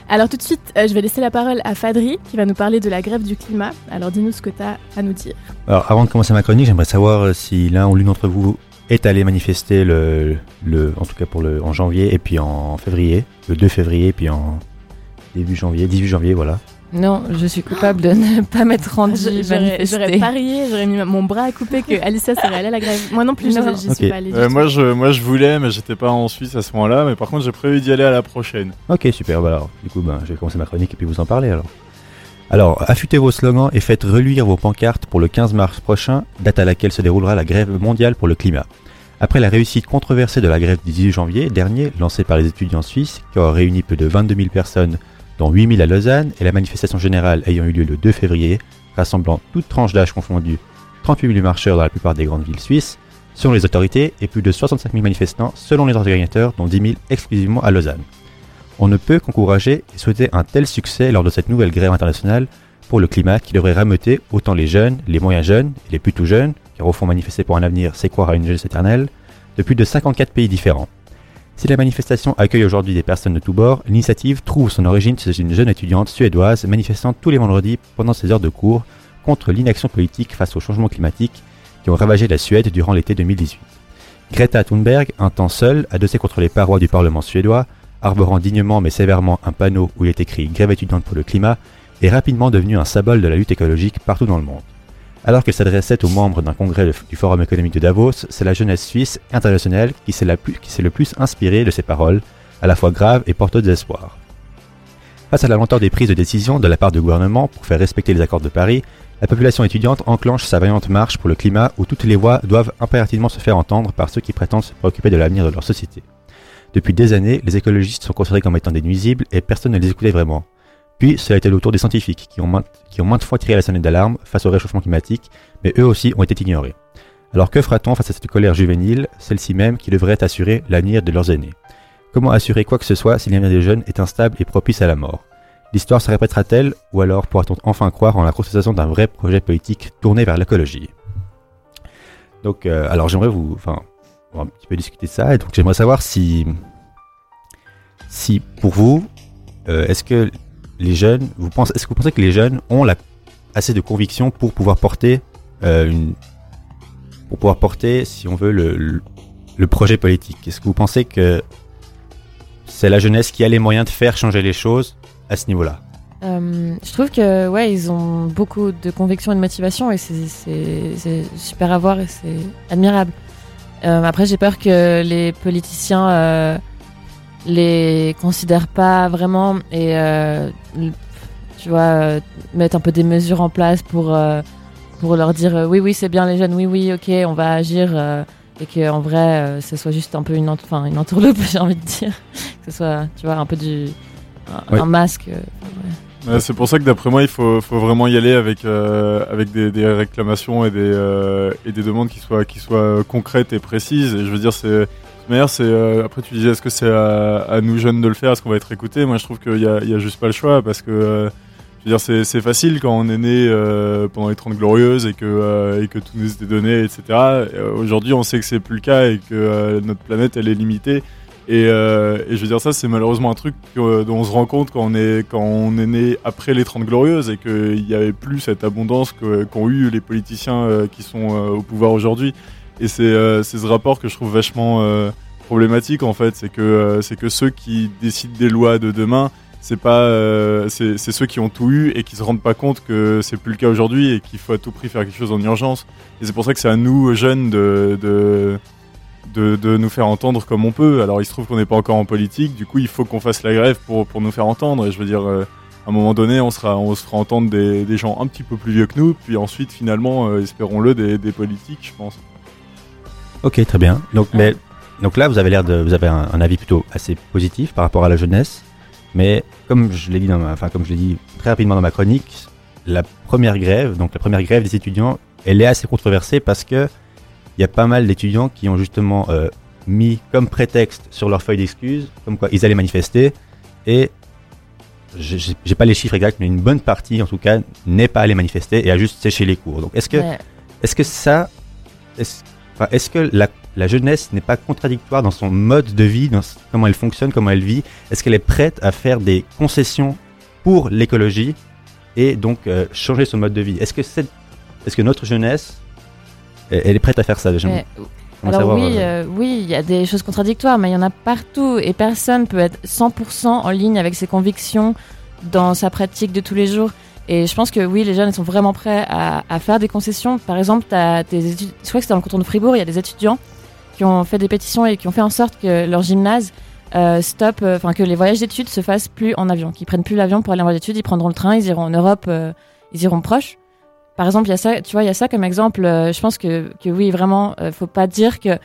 Alors tout de suite, euh, je vais laisser la parole à Fadri qui va nous parler de la grève du climat. Alors dis-nous ce que tu as à nous dire. Alors, avant de commencer ma chronique, j'aimerais savoir euh, si l'un ou l'une d'entre vous est allé manifester le, le, en tout cas pour le, en janvier et puis en février, le 2 février, puis en début janvier, 18 janvier, voilà. Non, je suis coupable de ne pas m'être rendue Je- J'aurais parié, j'aurais mis mon bras à couper que Alicia serait allée à la grève. Moi non plus, je Non. j'y suis pas allée. Euh, moi, je, moi, je voulais, mais j'étais pas en Suisse à ce moment-là. Mais par contre, j'ai prévu d'y aller à la prochaine. Ok, super. Bah alors, du coup, ben, je vais commencer ma chronique et puis vous en parler alors. Alors, affûtez vos slogans et faites reluire vos pancartes pour le 15 mars prochain, date à laquelle se déroulera la grève mondiale pour le climat. Après la réussite controversée de la grève du 18 janvier dernier, lancée par les étudiants suisses, qui aura réuni plus de 22 000 personnes, dont 8 000 à Lausanne, et la manifestation générale ayant eu lieu le 2 février, rassemblant toutes tranches d'âge confondues, 38 000 marcheurs dans la plupart des grandes villes suisses, selon les autorités, et plus de 65 000 manifestants selon les organisateurs, dont 10 000 exclusivement à Lausanne. On ne peut qu'encourager et souhaiter un tel succès lors de cette nouvelle grève internationale pour le climat qui devrait rameuter autant les jeunes, les moyens jeunes et les plus tout jeunes, car au fond manifester pour un avenir, c'est croire à une jeunesse éternelle, de plus de 54 pays différents. Si la manifestation accueille aujourd'hui des personnes de tous bords, l'initiative trouve son origine chez une jeune étudiante suédoise manifestant tous les vendredis pendant ses heures de cours contre l'inaction politique face au changement climatique qui ont ravagé la Suède durant l'été 2018. Greta Thunberg, un temps seule, adossée contre les parois du Parlement suédois, arborant dignement mais sévèrement un panneau où il est écrit Grève étudiante pour le climat, est rapidement devenue un symbole de la lutte écologique partout dans le monde. Alors qu'elle s'adressait aux membres d'un congrès du Forum économique de Davos, c'est la jeunesse suisse internationale qui s'est le plus inspirée de ces paroles, à la fois graves et porteuses d'espoir. Face à la lenteur des prises de décision de la part du gouvernement pour faire respecter les accords de Paris, la population étudiante enclenche sa vaillante marche pour le climat où toutes les voix doivent impérativement se faire entendre par ceux qui prétendent se préoccuper de l'avenir de leur société. Depuis des années, les écologistes sont considérés comme étant des nuisibles et personne ne les écoutait vraiment. Puis, cela a été le tour des scientifiques qui ont, maintes, qui ont maintes fois tiré la sonnette d'alarme face au réchauffement climatique, mais eux aussi ont été ignorés. Alors que fera-t-on face à cette colère juvénile, celle-ci même qui devrait assurer l'avenir de leurs aînés? Comment assurer quoi que ce soit si l'avenir des jeunes est instable et propice à la mort? L'histoire se répétera-t-elle ou alors pourra-t-on enfin croire en la concrétisation d'un vrai projet politique tourné vers l'écologie? Donc, euh, alors j'aimerais vous, enfin, on va un petit peu discuter de ça. Et donc j'aimerais savoir si, si pour vous, euh, est-ce que les jeunes, vous pensez, est-ce que vous pensez que les jeunes ont la, assez de conviction pour pouvoir porter euh, pour pouvoir porter, si on veut, le, projet politique? Est-ce que vous pensez que c'est la jeunesse qui a les moyens de faire changer les choses à ce niveau-là? Euh, je trouve que ouais, ils ont beaucoup de conviction et de motivation et c'est- super à voir et c'est admirable. Euh, après, j'ai peur que les politiciens les considèrent pas vraiment et euh, tu vois euh, mettent un peu des mesures en place pour euh, pour leur dire oui oui c'est bien les jeunes oui oui ok on va agir et que en vrai ce soit juste un peu une enfin une entourloupe j'ai envie de dire que ce soit tu vois un peu du un, masque euh, c'est pour ça que d'après moi, il faut, faut vraiment y aller avec, euh, avec des, des réclamations et des, euh, et des demandes qui soient, qui soient concrètes et précises. Et je veux dire, c'est. Manière, c'est. euh, après, tu disais, est-ce que c'est à, nous jeunes de le faire? Est-ce qu'on va être écoutés? Moi, je trouve qu'il y y a juste pas le choix parce que. euh, je veux dire, c'est, facile quand on est né euh, pendant les 30 glorieuses et que, et que tout nous était donné, etc. Aujourd'hui, on sait que c'est plus le cas et que notre planète, elle est limitée. Et, je veux dire, ça, c'est malheureusement un truc dont on se rend compte quand on est, quand on est né après les 30 glorieuses et qu'il n'y avait plus cette abondance qu'ont eu les politiciens qui sont au pouvoir aujourd'hui. Et c'est euh, c'est ce rapport que je trouve vachement euh, problématique en fait. C'est que, euh, que ceux qui décident des lois de demain, c'est pas ceux qui ont tout eu et qui se rendent pas compte que c'est plus le cas aujourd'hui et qu'il faut à tout prix faire quelque chose en urgence. Et c'est pour ça que c'est à nous jeunes de, de de, nous faire entendre comme on peut. Alors il se trouve qu'on n'est pas encore en politique, du coup il faut qu'on fasse la grève pour, pour nous faire entendre. Et je veux dire, à un moment donné, on, sera, on se fera entendre des, des gens un petit peu plus vieux que nous, puis ensuite finalement, espérons-le, des, des politiques, je pense. Ok, très bien. Donc, mais, donc là, vous avez l'air de, vous avez un, un avis plutôt assez positif par rapport à la jeunesse. Mais comme je l'ai dit dans ma, enfin comme je l'ai dit très rapidement dans ma chronique, la première grève, donc la première grève des étudiants, elle est assez controversée parce que il y a pas mal d'étudiants qui ont justement euh, mis comme prétexte sur leur feuille d'excuses, comme quoi ils allaient manifester, et j'ai pas les chiffres exacts, mais une bonne partie en tout cas n'est pas allée manifester et a juste séché les cours. Donc est-ce que ouais. est-ce que ça, est-ce enfin, est-ce que la, la jeunesse n'est pas contradictoire dans son mode de vie, dans comment elle fonctionne, comment elle vit? Est-ce qu'elle est prête à faire des concessions pour l'écologie et donc euh, changer son mode de vie? Est-ce que est-ce que notre jeunesse, elle est prête à faire ça j'aimerais Alors savoir, oui, euh, oui, il y a des choses contradictoires, mais il y en a partout et personne peut être 100% en ligne avec ses convictions dans sa pratique de tous les jours. Et je pense que oui, les jeunes sont vraiment prêts à, faire des concessions. Par exemple, as des études, je crois que c'est dans le canton de Fribourg, il y a des étudiants qui ont fait des pétitions et qui ont fait en sorte que leur gymnase euh, stop, euh, enfin que les voyages d'études se fassent plus en avion, qu'ils prennent plus l'avion pour aller en voyage d'études, ils prendront le train, ils iront en Europe, euh, ils iront proche. Par exemple, il y a ça, tu vois, il y a ça comme exemple. euh, je pense que, que oui, vraiment, faut pas dire que.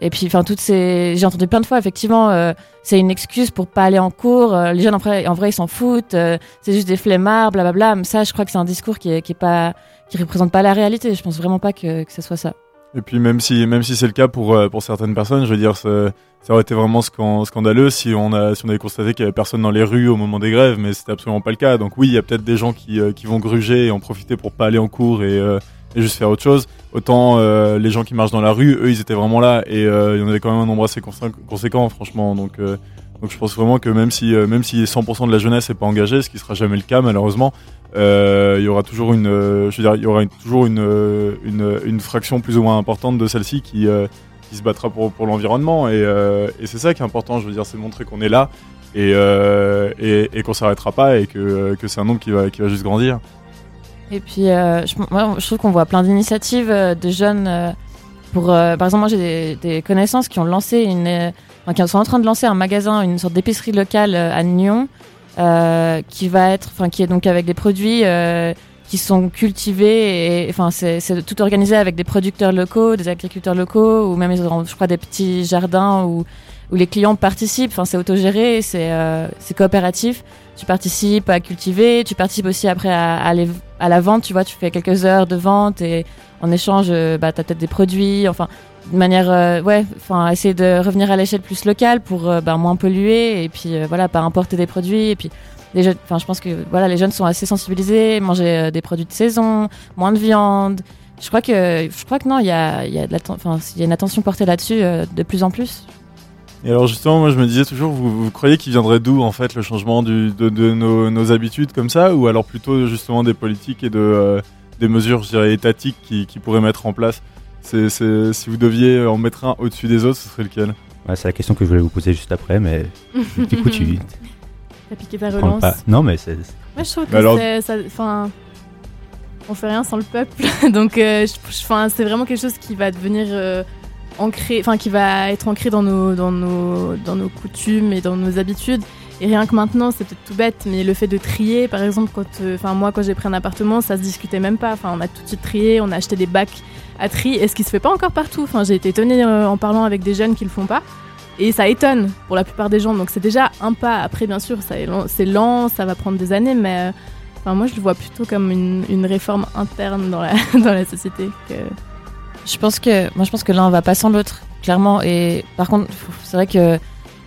Et puis, enfin, toutes ces, j'ai entendu plein de fois, effectivement, euh, c'est une excuse pour pas aller en cours. euh, les jeunes, en vrai, ils s'en foutent. euh, c'est juste des flemmards, blablabla. Mais ça, je crois que c'est un discours qui est, pas, qui représente pas la réalité. Je pense vraiment pas que, que ce soit ça. Et puis même si même si c'est le cas pour pour certaines personnes, je veux dire, ça, aurait été vraiment scan- scandaleux si on a si on avait constaté qu'il y avait personne dans les rues au moment des grèves, mais c'était absolument pas le cas. Donc oui, il y a peut-être des gens qui qui vont gruger et en profiter pour pas aller en cours et et juste faire autre chose. Autant euh, les gens qui marchent dans la rue, eux, ils étaient vraiment là et euh, il y en avait quand même un nombre assez consé- conséquent, franchement. Donc euh, donc je pense vraiment que même si même si 100% de la jeunesse n'est pas engagée, ce qui sera jamais le cas malheureusement, il y aura toujours une, y aura toujours une, fraction plus ou moins importante de celle-ci qui, qui se battra pour, pour l'environnement. Et, et c'est ça qui est important, je veux dire, c'est montrer qu'on est là et, et, et qu'on s'arrêtera pas et que, que c'est un nombre qui va, qui va juste grandir. Et puis, euh, je, trouve qu'on voit plein d'initiatives euh, de jeunes. euh, pour, par exemple, moi, j'ai des, connaissances qui ont lancé une, qui sont en train de lancer un magasin, une sorte d'épicerie locale à Nyon, qui va être, enfin, qui est donc avec des produits qui sont cultivés et, enfin, c'est tout organisé avec des producteurs locaux, des agriculteurs locaux, ou même ils auront, je crois, des petits jardins où où les clients participent. Enfin, c'est autogéré, c'est c'est coopératif. Tu participes à cultiver, tu participes aussi après à, à, à la vente. Tu vois, tu fais quelques heures de vente et en échange, euh, bah, t'as peut-être des produits. Enfin, manière, euh, ouais, enfin, essayer de revenir à l'échelle plus locale pour euh, bah, moins polluer et puis voilà, pas importer des produits et puis. Les enfin, je pense que voilà, les jeunes sont assez sensibilisés, manger des produits de saison, moins de viande. Je crois que, je crois que non, il y a, y a y a une attention portée là-dessus de plus en plus. Et alors justement, moi je me disais toujours, vous, vous croyez qu'il viendrait d'où en fait le changement du, de, de nos, nos habitudes comme ça, ou alors plutôt justement des politiques et de, euh, des mesures, je dirais, étatiques qui, qui pourraient mettre en place? C'est, c'est- Si vous deviez en mettre un au-dessus des autres, ce serait lequel? Ouais, c'est la question que je voulais vous poser juste après, mais du coup, tu T'as piqué ta relance. pas. Non, mais c'est. Moi, je trouve que Bah alors- c'est. ça- Enfin. On fait rien sans le peuple. Donc, euh, je- je- enfin, c'est vraiment quelque chose qui va devenir euh, ancré. Enfin, qui va être ancré dans nos, dans, nos, dans nos coutumes et dans nos habitudes. Et rien que maintenant, c'est peut-être tout bête, mais le fait de trier, par exemple, quand. euh, Enfin, moi, quand j'ai pris un appartement, ça se discutait même pas. Enfin, on a tout de suite trié, on a acheté des bacs à tri. Et ce qui se fait pas encore partout. Enfin, j'ai été étonnée euh, en parlant avec des jeunes qui le font pas. Et ça étonne pour la plupart des gens. Donc c'est déjà un pas. Après, bien sûr, c'est lent, ça va prendre des années, mais euh, moi je le vois plutôt comme une, réforme interne dans la, société. Je pense que moi je pense que l'un va pas sans l'autre clairement. Et par contre c'est vrai que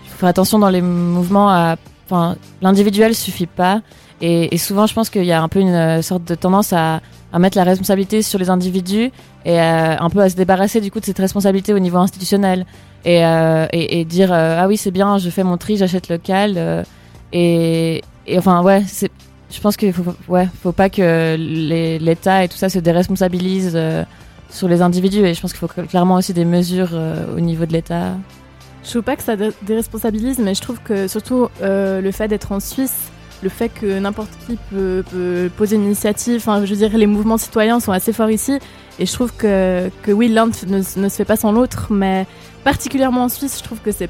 faut faire attention dans les mouvements à enfin l'individuel suffit pas. Et, souvent je pense qu'il y a un peu une euh, sorte de tendance à, à mettre la responsabilité sur les individus et un peu à se débarrasser du coup de cette responsabilité au niveau institutionnel. Et, euh, et, dire euh, ah oui c'est bien je fais mon tri j'achète local et, enfin ouais je pense qu'il faut ouais faut pas que l'État et tout ça se déresponsabilise sur les individus et je pense qu'il faut clairement aussi des mesures euh, au niveau de l'État. Je trouve pas que ça dé- déresponsabilise, mais je trouve que surtout euh, le fait d'être en Suisse, le fait que n'importe qui peut, peut poser une initiative, enfin je veux dire les mouvements citoyens sont assez forts ici et je trouve que, que oui l'un ne, ne se fait pas sans l'autre, mais particulièrement en Suisse je trouve que c'est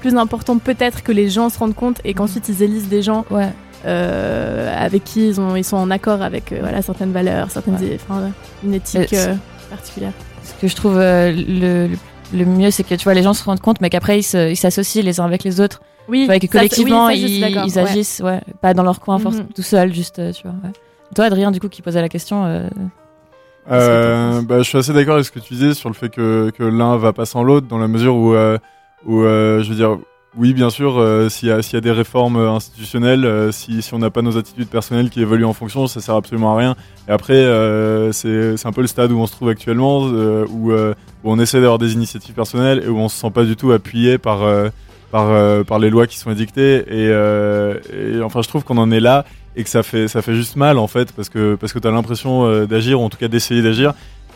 plus important peut-être que les gens se rendent compte et qu'ensuite ils élisent des gens Ouais. euh, avec qui ils, ont, ils sont en accord avec euh, voilà, certaines valeurs, certaines, enfin, une éthique particulière. Ce que je trouve euh, le, le, mieux, c'est que tu vois, les gens se rendent compte, mais qu'après ils s'associent les uns avec les autres. Oui, Tu vois, et que ça, c'est- oui, collectivement ça, ils, ils agissent, ouais, pas dans leur coin, force- Mhm. tout seul, juste, euh, tu vois. ouais. Toi, Adrien, du coup, qui posait la question. euh, Euh, bah, je suis assez d'accord avec ce que tu disais sur le fait que, que l'un va pas sans l'autre, dans la mesure où, euh, où euh, je veux dire, oui, bien sûr, euh, s'il y, a- des réformes euh, institutionnelles, euh, si, on n'a pas nos attitudes personnelles qui évoluent en fonction, ça sert absolument à rien. Et après, c'est un peu le stade où on se trouve actuellement, où, on essaie d'avoir des initiatives personnelles et où on se sent pas du tout appuyé par, les lois qui sont édictées. Et, enfin, je trouve qu'on en est là et que ça fait juste mal en fait parce que parce que t'as l'impression euh, d'agir ou en tout cas d'essayer d'agir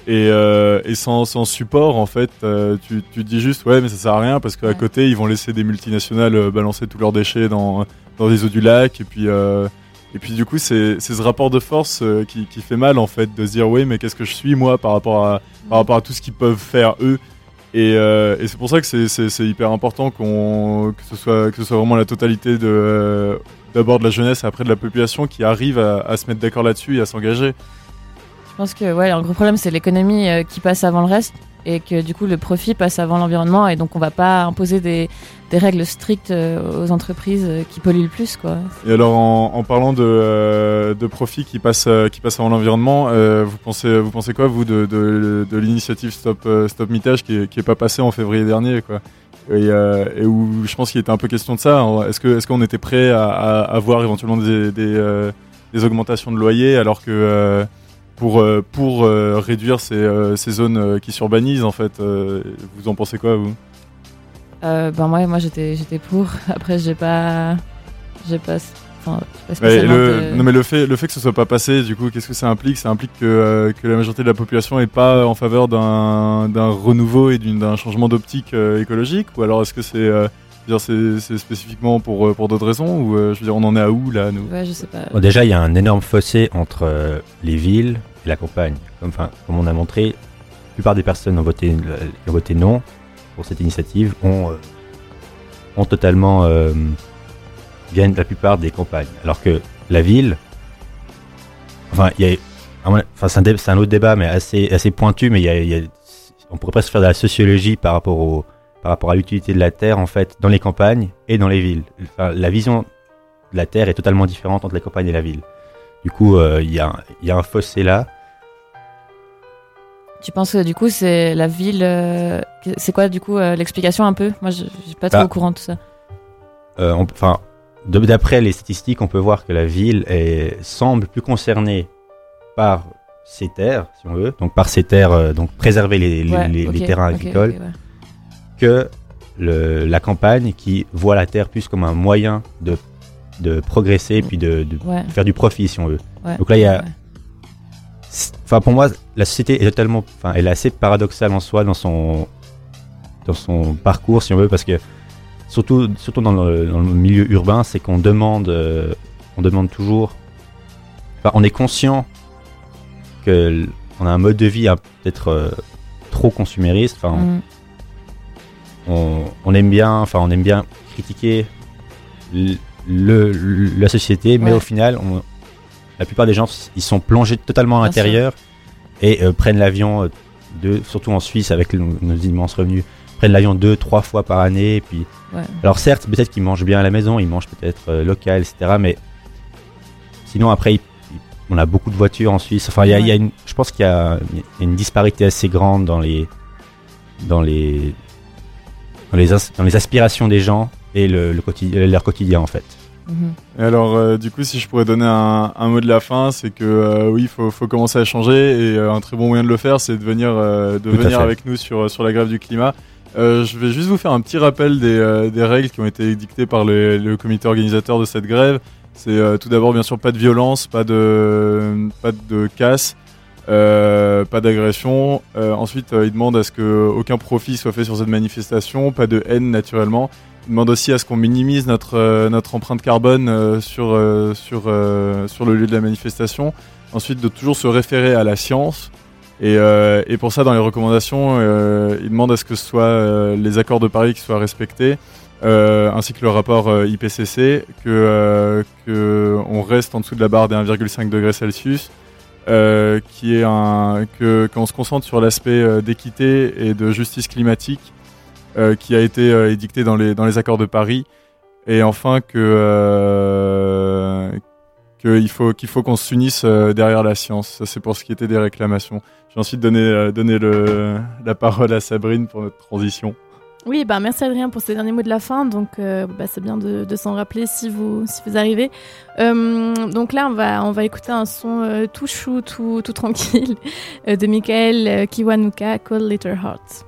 et, euh, et sans, sans support en fait euh, tu, tu te dis juste ouais mais ça sert à rien parce qu'à Ouais. côté ils vont laisser des multinationales euh, balancer tous leurs déchets dans dans les eaux du lac et puis euh, Et puis du coup, c'est ce rapport de force qui, qui fait mal en fait, de se dire oui, mais qu'est-ce que je suis moi par rapport à par rapport à tout ce qu'ils peuvent faire eux. Et, et c'est pour ça que c'est- hyper important qu'on que ce soit que ce soit vraiment la totalité de d'abord de la jeunesse et après de la population qui arrive à, à se mettre d'accord là-dessus et à s'engager. Je pense que ouais, un gros problème, c'est l'économie euh, qui passe avant le reste et que du coup le profit passe avant l'environnement et donc on va pas imposer des, règles strictes euh, aux entreprises euh, qui polluent le plus quoi. Et alors, en, parlant de, profit qui passe, avant l'environnement, vous, pensez, vous pensez quoi, vous, de, l'initiative Stop, Stop Mitage qui est, qui est pas passée en février dernier quoi? Et, où je pense qu'il était un peu question de ça. Est-ce qu'on était prêt à, à, voir éventuellement des, augmentations de loyer alors que pour, euh, pour euh, réduire ces, euh, ces zones qui s'urbanisent en fait euh, Vous en pensez quoi, vous? Euh, ben moi, moi j'étais j'étais pour. Après j'ai pas j'ai pas enfin pas Ouais, spécialement le, de- non mais le fait, le fait que ce soit pas passé, du coup, qu'est-ce que ça implique? Ça implique que, euh, que la majorité de la population est pas en faveur d'un d'un renouveau et d'une- d'un changement d'optique euh, écologique? Ou alors est-ce que c'est euh, c'est c'est spécifiquement pour, pour d'autres raisons? Ou euh, je veux dire, on en est à où là, nous? Ouais, je sais pas. Bon, déjà, il y a un énorme fossé entre euh, les villes la campagne. Comme, on a montré, la plupart des personnes ont voté, euh, ont voté non pour cette initiative ont, euh, totalement euh, la plupart des campagnes. Alors que la ville, enfin, c'est un, autre débat, mais assez, assez pointu, mais on pourrait presque faire de la sociologie par rapport au, par rapport à l'utilité de la terre en fait dans les campagnes et dans les villes. La vision de la terre est totalement différente entre la campagne et la ville. Du coup, euh, il y, a, il y a un fossé là. Tu penses que du coup c'est la ville euh, c'est quoi du coup euh, l'explication un peu? Moi je suis pas trop Bah. au courant de tout ça. Enfin, d'après les statistiques, on peut voir que la ville est, semble plus concernée par ces terres, si on veut, donc par ces terres, euh, donc préserver les, les- Ouais, les- ok, les terrains agricoles, ouais. que le- la campagne qui voit la terre plus comme un moyen de, de progresser et puis de, de Ouais. faire du profit, si on veut. Ouais, Donc là, il y a, Enfin, pour moi, la société est totalement, enfin, elle est assez paradoxale en soi dans son, dans son parcours, si on veut, parce que surtout, surtout dans le, dans le milieu urbain, c'est qu'on demande, euh, on demande toujours. Enfin, on est conscient que on a un mode de vie hein, peut-être euh, trop consumériste. Enfin, Mhm. on, on aime bien, enfin, on aime bien critiquer le, le- la société, mais Ouais. au final, on- la plupart des gens, ils sont plongés totalement à l'intérieur et euh, prennent l'avion, euh, de, surtout en Suisse avec nos, nos immenses revenus, prennent l'avion deux, trois fois par année. Et puis, Ouais. alors certes, peut-être qu'ils mangent bien à la maison, ils mangent peut-être euh, local, etc. Mais sinon, après, ils- ils- on a beaucoup de voitures en Suisse. Enfin, il y a, y a une, je pense qu'il y, a il y a une disparité assez grande dans les, dans les, dans les, dans les aspirations des gens et le, le quotidien, leur quotidien en fait. Mhm. Et alors, euh, du coup, si je pourrais donner un, un mot de la fin, c'est que euh, oui, il faut, faut commencer à changer et euh, un très bon moyen de le faire, c'est de venir, de venir avec nous sur, sur la grève du climat. Je vais juste vous faire un petit rappel des, des règles qui ont été dictées par le, le comité organisateur de cette grève. C'est tout d'abord, bien sûr, pas de violence, pas de, pas de casse, pas d'agression. Ensuite, il demande à ce que aucun profit soit fait sur cette manifestation, pas de haine naturellement. Demande aussi à ce qu'on minimise notre, euh, empreinte carbone euh, sur, euh, sur, le lieu de la manifestation. Ensuite, de toujours se référer à la science. Et, pour ça, dans les recommandations, il demande à ce que ce soit les accords de Paris qui soient respectés, ainsi que le rapport IPCC, que, on reste en dessous de la barre des 1,5 degrés Celsius, qui est qu'on se concentre sur l'aspect d'équité et de justice climatique qui a été euh, édicté dans les, dans les accords de Paris. Et enfin que euh, qu'il faut qu'il faut qu'on s'unisse euh, derrière la science. Ça c'est pour ce qui était des réclamations. Je vais ensuite donner euh, donner le, la parole à Sabrine pour notre transition. Oui, bah merci Adrien pour ces derniers mots de la fin. Donc, euh, bah, c'est bien de, s'en rappeler si vous, si vous arrivez. Euh, donc là, on va, on va écouter un son euh, tout chou, tout, tout tranquille euh, de Michael euh, Kiwanuka, Cold Little Heart.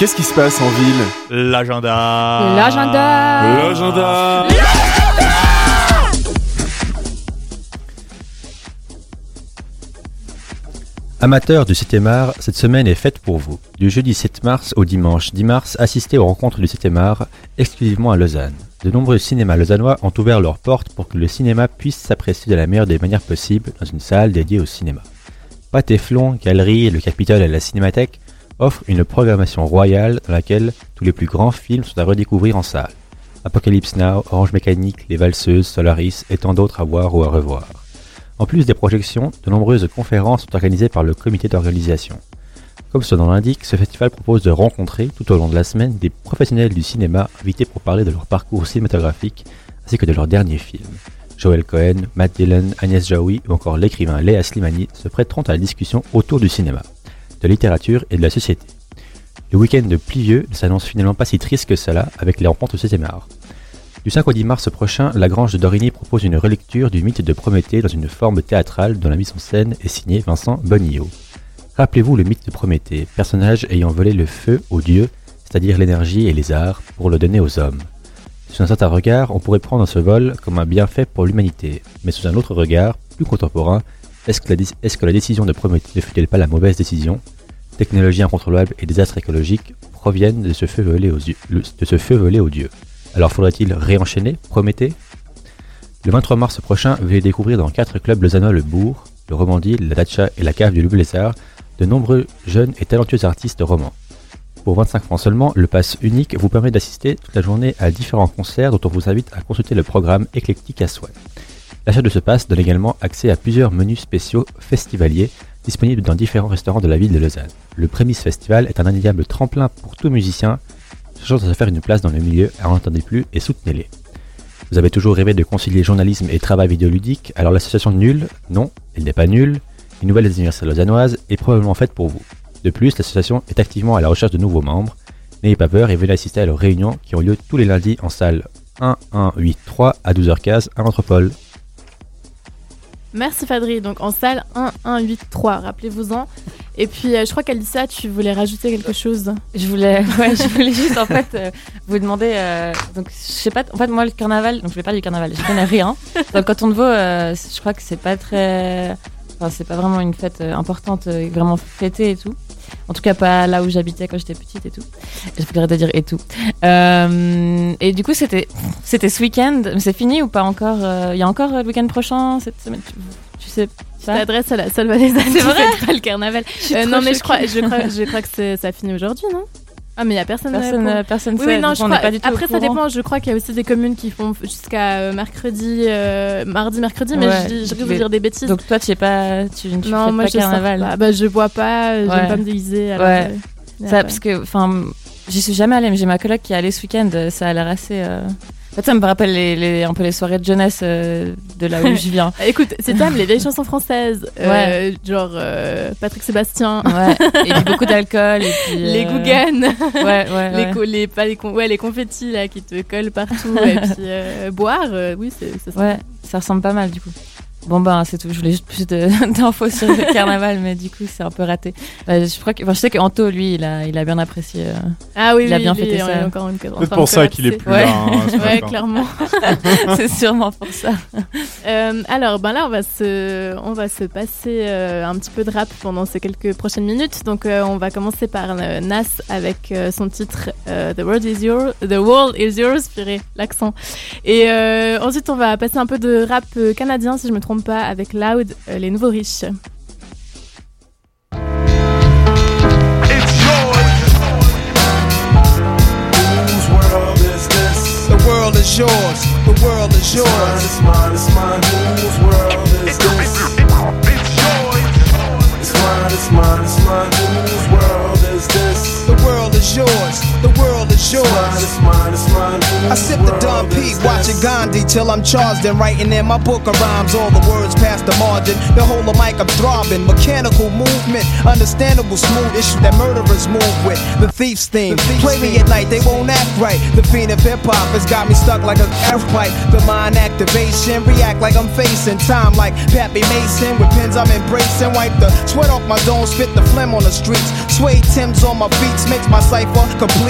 Qu'est-ce qui se passe en ville L'agenda. L'agenda. L'agenda Amateurs du 7 art, cette semaine est faite pour vous. Du jeudi 7 mars au dimanche 10 mars, assistez aux rencontres du 7 art exclusivement à Lausanne. De nombreux cinémas lausannois ont ouvert leurs portes pour que le cinéma puisse s'apprécier de la meilleure des manières possibles dans une salle dédiée au cinéma. Patéflon, Galerie, le Capitole et la Cinémathèque offrent une programmation royale dans laquelle tous les plus grands films sont à redécouvrir en salle. Apocalypse Now, Orange Mécanique, Les Valseuses, Solaris et tant d'autres à voir ou à revoir. En plus des projections, de nombreuses conférences sont organisées par le comité d'organisation. Comme son nom l'indique, ce festival propose de rencontrer tout au long de la semaine des professionnels du cinéma invités pour parler de leur parcours cinématographique ainsi que de leurs derniers films. Joel Cohen, Matt Dillon, Agnès Jaoui ou encore l'écrivain Léa Slimani se prêteront à la discussion autour du cinéma, de littérature et de la société. Le week-end de Plieux ne s'annonce finalement pas si triste que cela avec les rencontres au 7 art. Du 5 au 10 mars prochain, la Grange de Dorigny propose une relecture du mythe de Prométhée dans une forme théâtrale dont la mise en scène est signée Vincent Bonillot. Rappelez-vous le mythe de Prométhée, personnage ayant volé le feu aux dieux, c'est-à-dire l'énergie et les arts, pour le donner aux hommes. Sous un certain regard, on pourrait prendre ce vol comme un bienfait pour l'humanité, mais sous un autre regard, plus contemporain, est-ce que, la, décision de Prométhée ne fut-elle pas la mauvaise décision? Technologie incontrôlable et désastres écologiques proviennent de ce feu volé aux, dieux-. Alors faudrait-il réenchaîner? Prométhée Le 23 mars prochain, veuillez découvrir dans quatre clubs lausannois le Bourg, le Romandie, la Dacha et la cave du Loup-Lézard de nombreux jeunes et talentueux artistes romans. Pour 25 francs seulement, le pass unique vous permet d'assister toute la journée à différents concerts dont on vous invite à consulter le programme éclectique à souhait. L'achat de ce pass donne également accès à plusieurs menus spéciaux festivaliers disponibles dans différents restaurants de la ville de Lausanne. Le Prémisse Festival est un indéniable tremplin pour tout musicien cherchant à se faire une place dans le milieu, alors n'entendez plus et soutenez-les. Vous avez toujours rêvé de concilier journalisme et travail vidéoludique, alors l'association Nulle, non, elle n'est pas nulle, une nouvelle des universités lausannoises est probablement faite pour vous. De plus, l'association est activement à la recherche de nouveaux membres. N'ayez pas peur et venez assister à leurs réunions qui ont lieu tous les lundis en salle 1183 à 12h15 à l'Anthropole. Merci Fadri. Donc en salle 1183, rappelez-vous-en. Et puis euh, je crois qu'Alissa, tu voulais rajouter quelque chose. Je voulais, ouais, je voulais juste en fait euh, vous demander. euh, donc je sais pas. En fait, moi le carnaval, donc je vais pas du carnaval. Je connais rien. Donc quand on te voit, je crois que c'est pas très. Enfin, c'est pas vraiment une fête importante, vraiment fêtée et tout. En tout cas, pas là où j'habitais quand j'étais petite et tout. Je voudrais te dire et tout. Euh, et du coup, c'était, c'était ce week-end. C'est fini ou pas encore euh, Il y a encore euh, le week-end prochain cette semaine? Tu, tu sais Tu t'adresses à la seule valaisanne C'est qui pas le carnaval. Euh, non mais je crois, je crois, je crois que ça finit aujourd'hui, non? Ah mais il y a personne. Personne, pour- euh, personne Oui, sait. oui, non, je on crois. n'est pas du tout au Après, ça courant. dépend. Je crois qu'il y a aussi des communes qui font jusqu'à euh, mercredi, euh, mardi, mercredi, mais Ouais, je, de mais- dire des bêtises. Donc toi, tu sais pas, tu, tu non, fêtes moi pas je carnaval. pas. Bah, je bois pas, Ouais. j'aime pas me déguiser. alors, Ouais. euh, Ça, ouais. parce que, enfin, j'y suis jamais allée, mais j'ai ma coloc qui est allée ce week-end. Ça a l'air assez. euh, En fait, ça me rappelle les, les- un peu les soirées de jeunesse euh, de là où je viens. Écoute, si t'aimes les vieilles chansons françaises, euh, genre euh, Patrick Sébastien, Ouais. Et puis beaucoup d'alcool et puis. les Gouganes, Ouais, ouais. les, ouais. co- les, pas les, ouais, les confettis là, qui te collent partout, et puis boire, oui, c'est c'est ça. Ouais, ça ressemble pas mal du coup. Bon ben c'est tout, je voulais juste plus d'infos sur le carnaval, mais du coup c'est un peu raté. Euh, je crois que, enfin, je sais que Anto lui il a, il a bien apprécié. euh, Ah oui, Il a oui, bien lui, fêté on ça. est encore une- en pour ça qu'il est plus Ouais. là. hein, Ouais, matin. clairement. c'est sûrement pour ça. Euh, alors, ben là, on va se, on va se passer euh, un petit peu de rap pendant ces quelques prochaines minutes. Donc, euh, on va commencer par euh, Nas avec euh, son titre euh, The World Is Yours. The World Is Yours, purée, l'accent. Et euh, ensuite, on va passer un peu de rap canadien, si je me trompe pas, avec Loud, euh, les nouveaux riches. Whose world is this? The world is yours. The world is It's mine, yours. it's mine, it's mine. Whose world is this? It's mine, it's mine, it's mine. Whose world is this? The world is yours. The world is It's mine, yours. it's mine, it's mine. I sip the Don P, watching Gandhi till I'm charged and writing in my book of rhymes. All the words past the margin. The whole of mic I'm throbbing. Mechanical movement, understandable smooth issue that murderers move with. The thief's theme. Play me at night, they won't act right. The fiend of hip hop has got me stuck like a air pipe. The mind activation, react like I'm facing time like Pappy Mason. With pins I'm embracing. Wipe the sweat off my dome, spit the phlegm on the streets. Sway Tim's on my beats makes my cipher complete.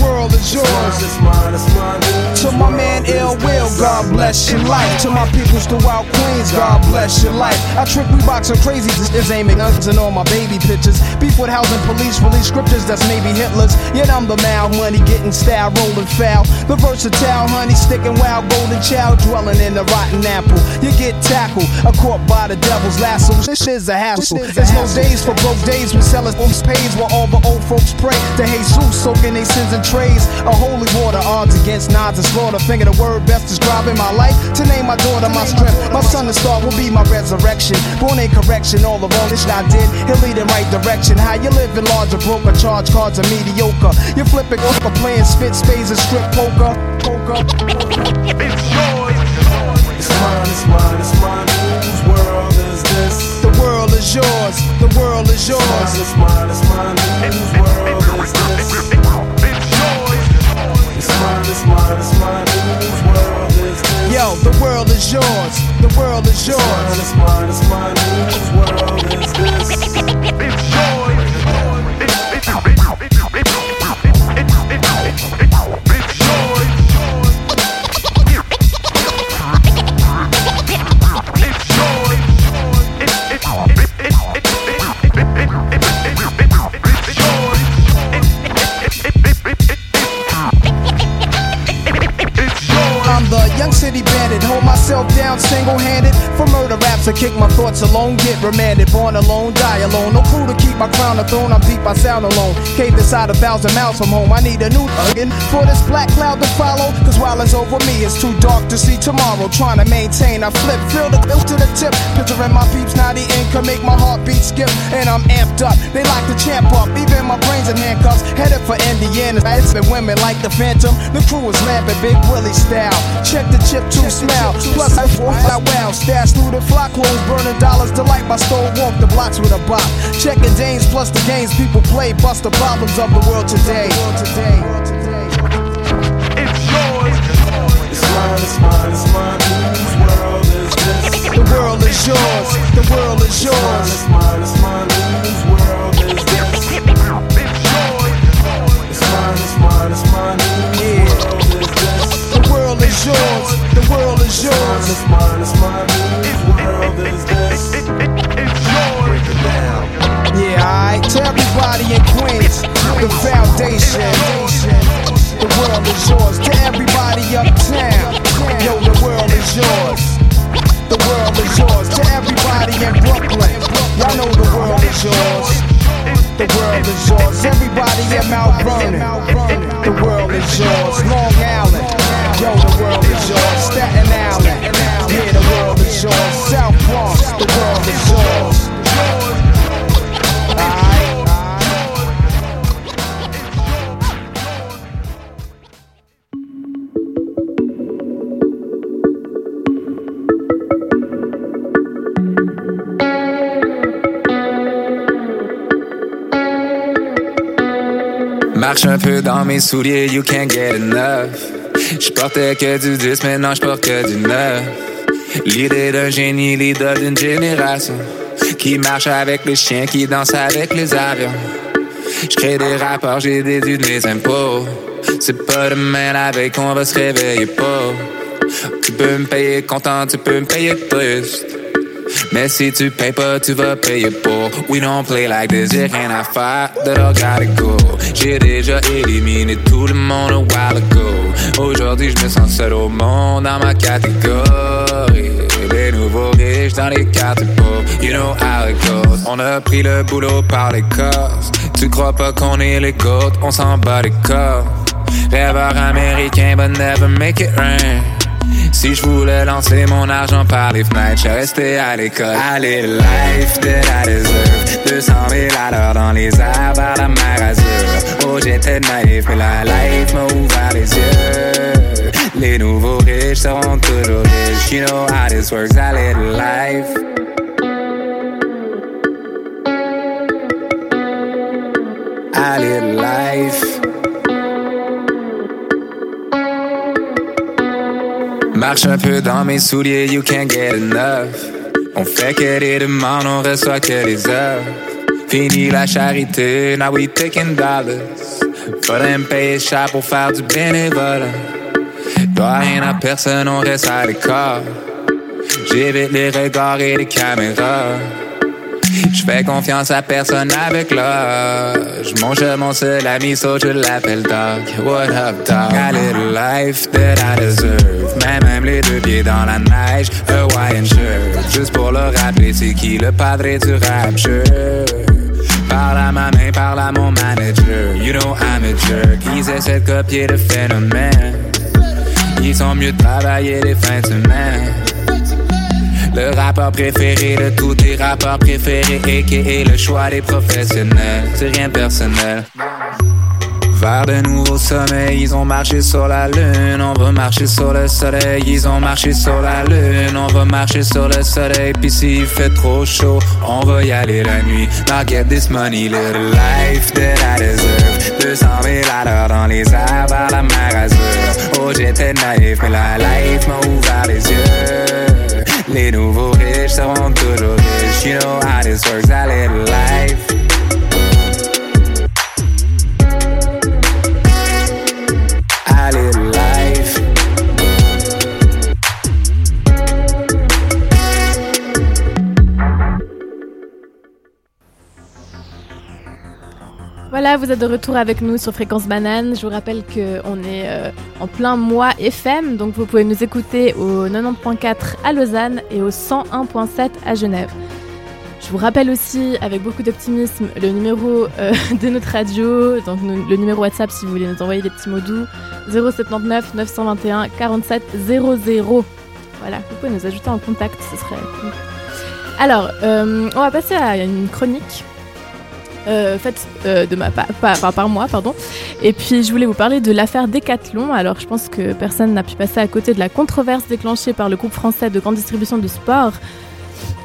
World is yours. it's mine, it's mine. To my man Ill Will. God bless your life. To my peoples throughout Queens, God bless your life. I trick we boxing crazy, is aiming guns and all my baby pictures. Beef with housing police, release scriptures that's maybe Hitler's. Yet I'm the mal money getting style, rolling foul. The versatile honey sticking wild, golden child dwelling in the rotten apple. You get tackled, a caught by the devil's lasso. This is a hassle. There's no days for broke days when sellers booms pays while all the old folks pray to Jesus, soaking their sins in trays. A holy water, odds against nods and slaughter. Finger the word best describing my life. To name my daughter my strength. My son, the star, will be my resurrection. Born in correction, all the wrong shit I did. He'll lead in right direction. How you living large or broke or charge cards are mediocre. You're flipping over, playing spit spades and strip poker. Poker. It's mine, it's mine, it's mine. Whose world is this? The world is yours. The world is yours. It's mine, it's mine, whose world is this? It's mine, it's mine, it's mine, whose world is this? Yo, the world is yours. The world is It's mine, yours. it's mine, it's mine, whose world is this? I'm single handed. For murder raps, I kick my thoughts alone, get remanded. Born alone, die alone. No crew to keep my crown a throne, I'm deep, I sound alone. Cave inside a thousand miles from home, I need a new again for this black cloud to follow. Cause while it's over me, it's too dark to see tomorrow. Trying to maintain, I flip, fill the bill to the tip. Picturing my peeps, now the income make my heartbeat skip. And I'm amped up, they like to champ up. Even my brains in handcuffs, headed for Indiana. It's been women like the Phantom. The crew is lamping, Big Willie style. Check the chip to smile. Plus, I I wow. Stash through the flock clothes, burning dollars. Delight my store, walk the blocks with a bop. Checking Danes plus the games people play. Bust the problems of the world today. It's mine, it's mine, it's mine, whose world is this? The world is yours. The world is It's mine, yours. it's mine, it's mine, souliers, you can't get enough. Je portais que du 10, maintenant je porte que du 9. L'idée d'un génie, l'idole d'une génération. Qui marche avec les chiens, qui danse avec les avions. Je crée des rapports, j'ai déduit de mes impôts. C'est pas demain la veille qu'on va se réveiller pas. Tu peux me payer content, tu peux me payer triste. Mais si tu payes pas, tu vas payer pour. We don't play like this, j'ai rien à faire, de gotta go. J'ai déjà éliminé tout le monde a while ago. Aujourd'hui, je me sens seul au monde dans ma catégorie. Les nouveaux riches dans les quartiers pauvres, you know how it goes. On a pris le boulot par les cosses. Tu crois pas qu'on est les gouttes, on s'en bat les corps. Rêveur américain, but never make it rain. Si je voulais lancer mon argent par les fenêtres, je restais à l'école. Allez, life that I deserve. 200 000 à l'heure dans les airs vers la mer Azur. Oh, j'étais naïf, mais la life m'a ouvert les yeux. Les nouveaux riches seront toujours riches. You know how this works, allez, life. Allez, life. Marche un peu dans mes souliers, you can't get enough. On fait que des demandes, on reçoit que des heures. Fini la charité, now we taking dollars. Faudrait me payer cher pour faire du bénévolat. Dois rien à personne, on reste à l'écart. J'évite les regards et les caméras. Je fais confiance à personne avec l'âge. Mon mon seul ami, so je l'appelle Doc. What up, dog? A little life that I deserve. Mais même les deux pieds dans la neige, Hawaiian shirt. Juste pour le rappeler, c'est qui le padre du rap shirt? Parle à ma main, parle à mon manager. You know I'm a jerk. Ils essaient de copier le phénomène. Ils sont mieux de travailler les fins de semaine. Le rappeur préféré de tous tes rappeurs préférés, a.k.a. le choix des professionnels. C'est rien de personnel. Vers de nouveaux sommets, ils ont marché sur la lune. On va marcher sur le soleil, ils ont marché sur la lune. On va marcher sur le soleil, puis s'il fait trop chaud, on va y aller la nuit. Now get this money, little life that I deserve. 200 000 à l'heure dans les airs vers la mer. Oh, j'étais naïf, mais la life m'a ouvert les yeux. Les nouveaux riches seront toujours riches. You know how this works, I live life. Voilà, vous êtes de retour avec nous sur Fréquence Banane. Je vous rappelle qu'on est euh, en plein mois FM, donc vous pouvez nous écouter au 90.4 à Lausanne et au 101.7 à Genève. Je vous rappelle aussi, avec beaucoup d'optimisme, le numéro euh, de notre radio, donc le numéro WhatsApp si vous voulez nous envoyer des petits mots doux, 079 921 47 00. Voilà, vous pouvez nous ajouter en contact, ce serait cool. Alors, euh, on va passer à une chronique euh, faite euh, de ma pa- par moi, pardon. Et puis je voulais vous parler de l'affaire Decathlon. Alors je pense que personne n'a pu passer à côté de la controverse déclenchée par le groupe français de grande distribution du sport.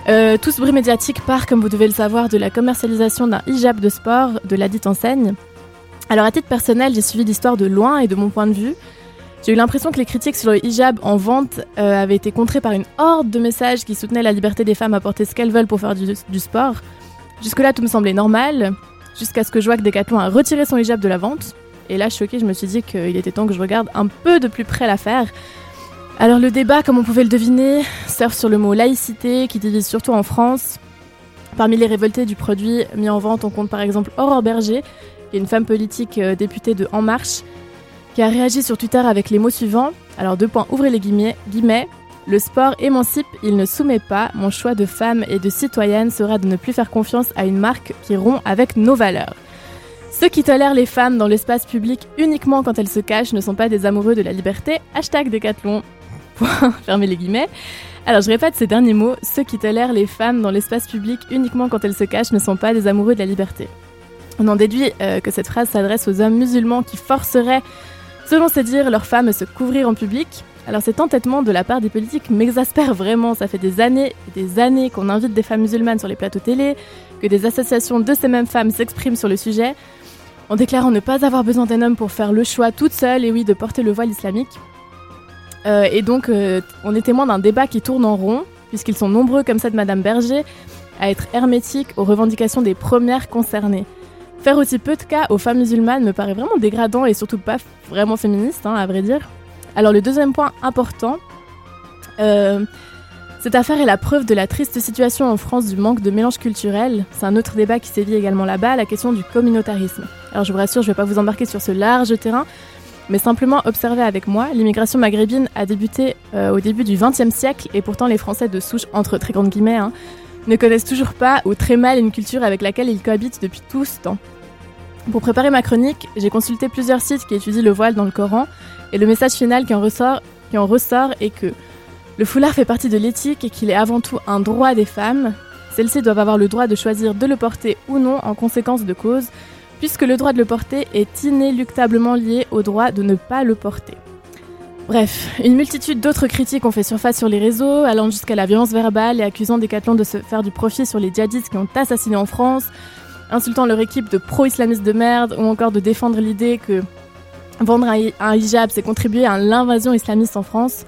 Euh, tout ce bruit médiatique part, comme vous devez le savoir, de la commercialisation d'un hijab de sport de la dite enseigne. Alors à titre personnel, j'ai suivi l'histoire de loin et de mon point de vue. J'ai eu l'impression que les critiques sur le hijab en vente avaient été contrées par une horde de messages qui soutenaient la liberté des femmes à porter ce qu'elles veulent pour faire du sport. Jusque-là, tout me semblait normal, jusqu'à ce que je vois que Decathlon a retiré son hijab de la vente. Et là, choquée, je me suis dit qu'il était temps que je regarde un peu de plus près l'affaire. Alors le débat, comme on pouvait le deviner, surfe sur le mot laïcité, qui divise surtout en France. Parmi les révoltés du produit mis en vente, on compte par exemple Aurore Berger, qui est une femme politique euh, députée de En Marche, qui a réagi sur Twitter avec les mots suivants. Alors deux points, ouvrez les guillemets. guillemets le sport émancipe, il ne soumet pas. Mon choix de femme et de citoyenne sera de ne plus faire confiance à une marque qui rompt avec nos valeurs. Ceux qui tolèrent les femmes dans l'espace public uniquement quand elles se cachent ne sont pas des amoureux de la liberté. Hashtag Décathlon. Fermez les guillemets. Alors je répète ces derniers mots. Ceux qui tolèrent les femmes dans l'espace public uniquement quand elles se cachent ne sont pas des amoureux de la liberté. On en déduit euh, que cette phrase s'adresse aux hommes musulmans qui forceraient, selon ses dires, leurs femmes à se couvrir en public. Alors cet entêtement de la part des politiques m'exaspère vraiment. Ça fait des années et des années qu'on invite des femmes musulmanes sur les plateaux télé, que des associations de ces mêmes femmes s'expriment sur le sujet, en déclarant ne pas avoir besoin d'un homme pour faire le choix toute seule, et oui, de porter le voile islamique. Euh, et donc, euh, on est témoin d'un débat qui tourne en rond, puisqu'ils sont nombreux, comme ça de Madame Berger, à être hermétiques aux revendications des premières concernées. Faire aussi peu de cas aux femmes musulmanes me paraît vraiment dégradant et surtout pas vraiment féministe, hein, à vrai dire. Alors le deuxième point important, euh, Cette affaire est la preuve de la triste situation en France du manque de mélange culturel. C'est un autre débat qui sévit également là-bas, la question du communautarisme. Alors je vous rassure, je ne vais pas vous embarquer sur ce large terrain, mais simplement observer avec moi, l'immigration maghrébine a débuté euh, au début du XXe siècle et pourtant les Français de souche, entre très grandes guillemets, hein, ne connaissent toujours pas ou très mal une culture avec laquelle ils cohabitent depuis tout ce temps. Pour préparer ma chronique, j'ai consulté plusieurs sites qui étudient le voile dans le Coran et le message final qui en ressort, est que le foulard fait partie de l'éthique et qu'il est avant tout un droit des femmes. Celles-ci doivent avoir le droit de choisir de le porter ou non en conséquence de cause, puisque le droit de le porter est inéluctablement lié au droit de ne pas le porter. Bref, une multitude d'autres critiques ont fait surface sur les réseaux, allant jusqu'à la violence verbale et accusant Decathlon de se faire du profit sur les djihadistes qui ont assassiné en France, insultant leur équipe de pro-islamistes de merde, ou encore de défendre l'idée que vendre un, hijab, c'est contribuer à l'invasion islamiste en France.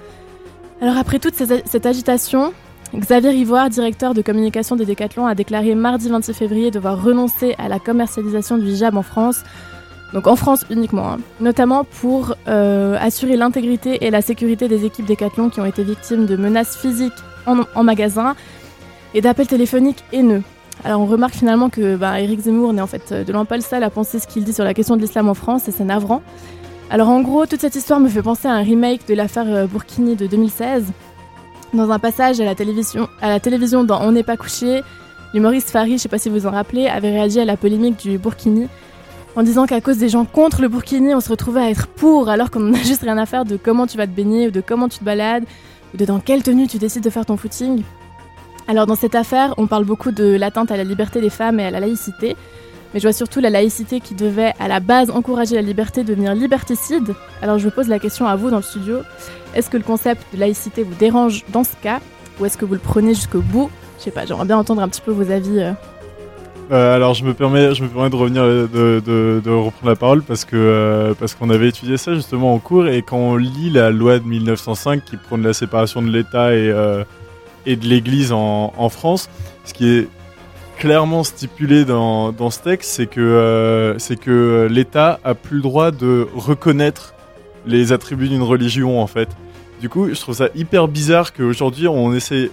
Alors après toute cette agitation, Xavier Rivoire, directeur de communication des Décathlon, a déclaré mardi 26 février devoir renoncer à la commercialisation du hijab en France, donc en France uniquement, hein. notamment pour euh, assurer l'intégrité et la sécurité des équipes Décathlon qui ont été victimes de menaces physiques en magasin et d'appels téléphoniques haineux. Alors on remarque finalement que bah, Eric Zemmour n'est en fait de loin pas le seul à penser ce qu'il dit sur la question de l'islam en France et c'est navrant. Alors en gros, toute cette histoire me fait penser à un remake de l'affaire euh, Burkini de 2016. Dans un passage à la télévision, à la télévision dans On n'est pas couché, l'humoriste Farid, je sais pas si vous vous en rappelez, avait réagi à la polémique du Burkini en disant qu'à cause des gens contre le Burkini, on se retrouvait à être pour alors qu'on n'a juste rien à faire de comment tu vas te baigner ou de comment tu te balades ou de dans quelle tenue tu décides de faire ton footing. Alors dans cette affaire, on parle beaucoup de l'atteinte à la liberté des femmes et à la laïcité, mais je vois surtout la laïcité qui devait à la base encourager la liberté devenir liberticide. Alors je pose la question à vous dans le studio, est-ce que le concept de laïcité vous dérange dans ce cas, ou est-ce que vous le prenez jusqu'au bout? Je sais pas, j'aimerais bien entendre un petit peu vos avis. euh. Euh, alors je me permets, je me permets de revenir, de, reprendre la parole parce que euh, parce qu'on avait étudié ça justement en cours et quand on lit la loi de 1905 qui prône la séparation de l'État et et de l'Église en, France, ce qui est clairement stipulé dans, ce texte, c'est que euh, que l'État a plus le droit de reconnaître les attributs d'une religion en fait. Du coup, je trouve ça hyper bizarre qu'aujourd'hui on essaie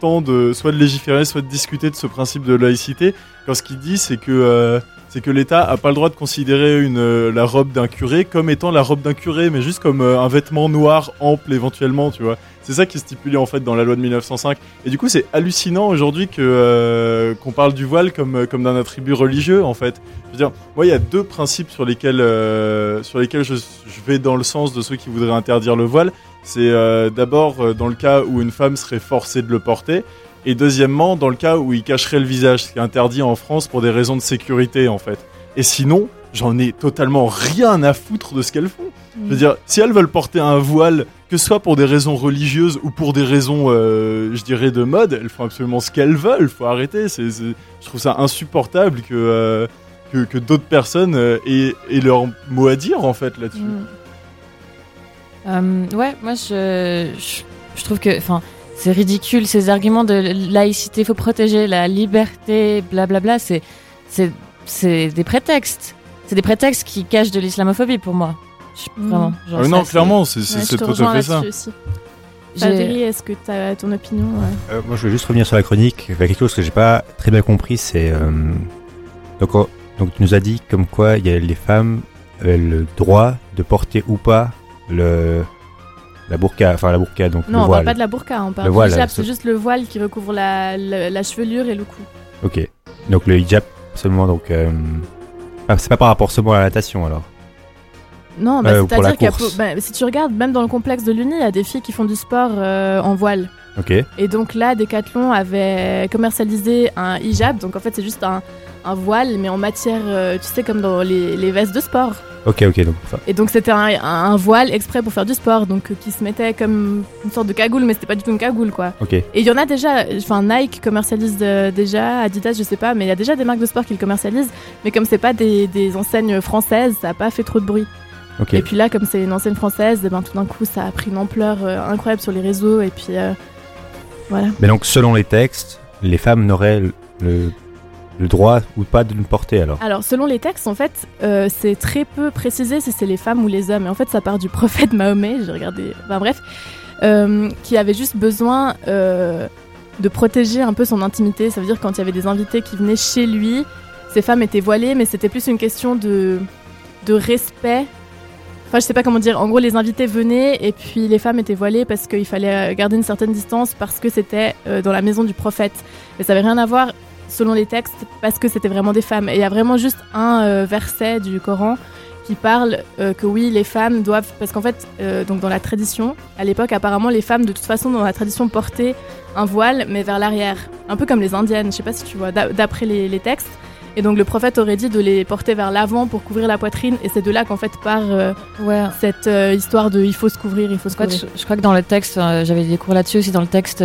tant de soit de légiférer, soit de discuter de ce principe de laïcité, quand ce qu'il dit c'est que euh, c'est que l'État a pas le droit de considérer une euh, la robe d'un curé comme étant la robe d'un curé, mais juste comme euh, un vêtement noir ample éventuellement, tu vois. C'est ça qui est stipulé en fait dans la loi de 1905. Et du coup, c'est hallucinant aujourd'hui que euh, qu'on parle du voile comme d'un attribut religieux en fait. Je veux dire, moi, il y a deux principes sur lesquels je, vais dans le sens de ceux qui voudraient interdire le voile. C'est d'abord dans le cas où une femme serait forcée de le porter. Et deuxièmement, dans le cas où il cacherait le visage, ce qui est interdit en France pour des raisons de sécurité, en fait. Et sinon, j'en ai totalement rien à foutre de ce qu'elles font. Je veux dire, si elles veulent porter un voile, que ce soit pour des raisons religieuses ou pour des raisons, euh, je dirais, de mode, elles font absolument ce qu'elles veulent. Faut arrêter. Je trouve ça insupportable que euh, que, que d'autres personnes euh, aient, aient leur mot à dire en fait là-dessus. Mm. Ouais, moi je, je, je trouve que, enfin, c'est ridicule ces arguments de laïcité, faut protéger la liberté, blablabla. C'est, c'est, c'est des prétextes. C'est des prétextes qui cachent de l'islamophobie pour moi. Je- Mm. Vraiment. genre, Ah non, clairement, c'est, c'est, Ouais, c'est tout à fait ça. aussi. Valérie, est-ce que tu as ton opinion ouais? Euh, moi, je voulais juste revenir sur la chronique. Il y a quelque chose que j'ai pas très bien compris, c'est euh, donc on- donc tu nous as dit comme quoi il y a les femmes avaient le droit de porter ou pas le la burqa, enfin la burqa donc Non, le on parle pas de la burqa, on parle Le du hijab, c'est- c'est juste le voile qui recouvre la, la, la chevelure et le cou. Ok. Donc le hijab seulement donc euh, ah, c'est pas par rapport seulement à la natation alors. Non, bah, Euh, c'est-à-dire peu- bah, si tu regardes, même dans le complexe de l'Uni, il y a des filles qui font du sport euh, en voile. Et donc là, Decathlon avait commercialisé un hijab, donc en fait c'est juste un, un voile, mais en matière, euh, tu sais, comme dans les, les vestes de sport. Ok ok donc Et donc c'était un, voile exprès pour faire du sport, donc euh, qui se mettait comme une sorte de cagoule, mais c'était pas du tout une cagoule, quoi. ok. Et il y en a déjà, enfin Nike commercialise euh, déjà, Adidas je sais pas, mais il y a déjà des marques de sport qui le commercialisent, mais comme c'est pas des, des enseignes françaises, ça a pas fait trop de bruit. Ok. Et puis là, comme c'est une enseigne française, eh ben, tout d'un coup ça a pris une ampleur euh, incroyable sur les réseaux, et puis voilà. Mais donc selon les textes, les femmes n'auraient le, droit ou pas de le porter alors? Alors selon les textes, en fait, euh, c'est très peu précisé si c'est les femmes ou les hommes, et en fait ça part du prophète Mahomet, j'ai regardé, enfin bref. euh, qui avait juste besoin euh, de protéger un peu son intimité. Ça veut dire quand il y avait des invités qui venaient chez lui, ces femmes étaient voilées, mais c'était plus une question de, de respect. Enfin, je sais pas comment dire. En gros, les invités venaient et puis les femmes étaient voilées parce qu'il fallait euh, garder une certaine distance parce que c'était euh, dans la maison du prophète. Mais ça avait rien à voir selon les textes parce que c'était vraiment des femmes. Et il y a vraiment juste un euh, verset du Coran qui parle que oui, les femmes doivent, parce qu'en fait, donc dans la tradition, à l'époque, apparemment, les femmes, de toute façon, dans la tradition, portaient un voile, mais vers l'arrière, un peu comme les indiennes. Je sais pas si tu vois, d'a- d'après les textes. Et donc le prophète aurait dit de les porter vers l'avant pour couvrir la poitrine, et c'est de là qu'en fait part euh, Ouais. cette euh, histoire de il faut se couvrir, il faut se En fait, couvrir. je, je crois que dans le texte, euh, j'avais des cours là-dessus aussi dans le texte.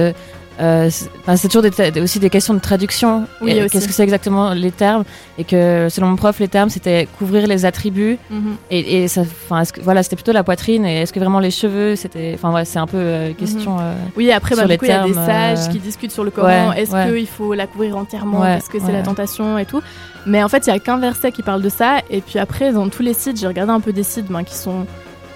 Euh, c'est toujours des aussi des questions de traduction. Oui. Qu'est-ce que c'est exactement les termes? Et que selon mon prof, les termes c'était couvrir les attributs. Mhm. Et, et ça, enfin, est-ce que- voilà, c'était plutôt la poitrine. Et est-ce que vraiment les cheveux, c'était, enfin, ouais, c'est un peu euh, question. euh, Oui, après, bah, il y a des sages euh, qui discutent sur le Coran. ouais, Est-ce ouais. qu'il faut la couvrir entièrement parce que c'est la tentation et tout Mais en fait, il y a qu'un verset qui parle de ça. Et puis après, dans tous les sites, j'ai regardé un peu des sites ben, qui sont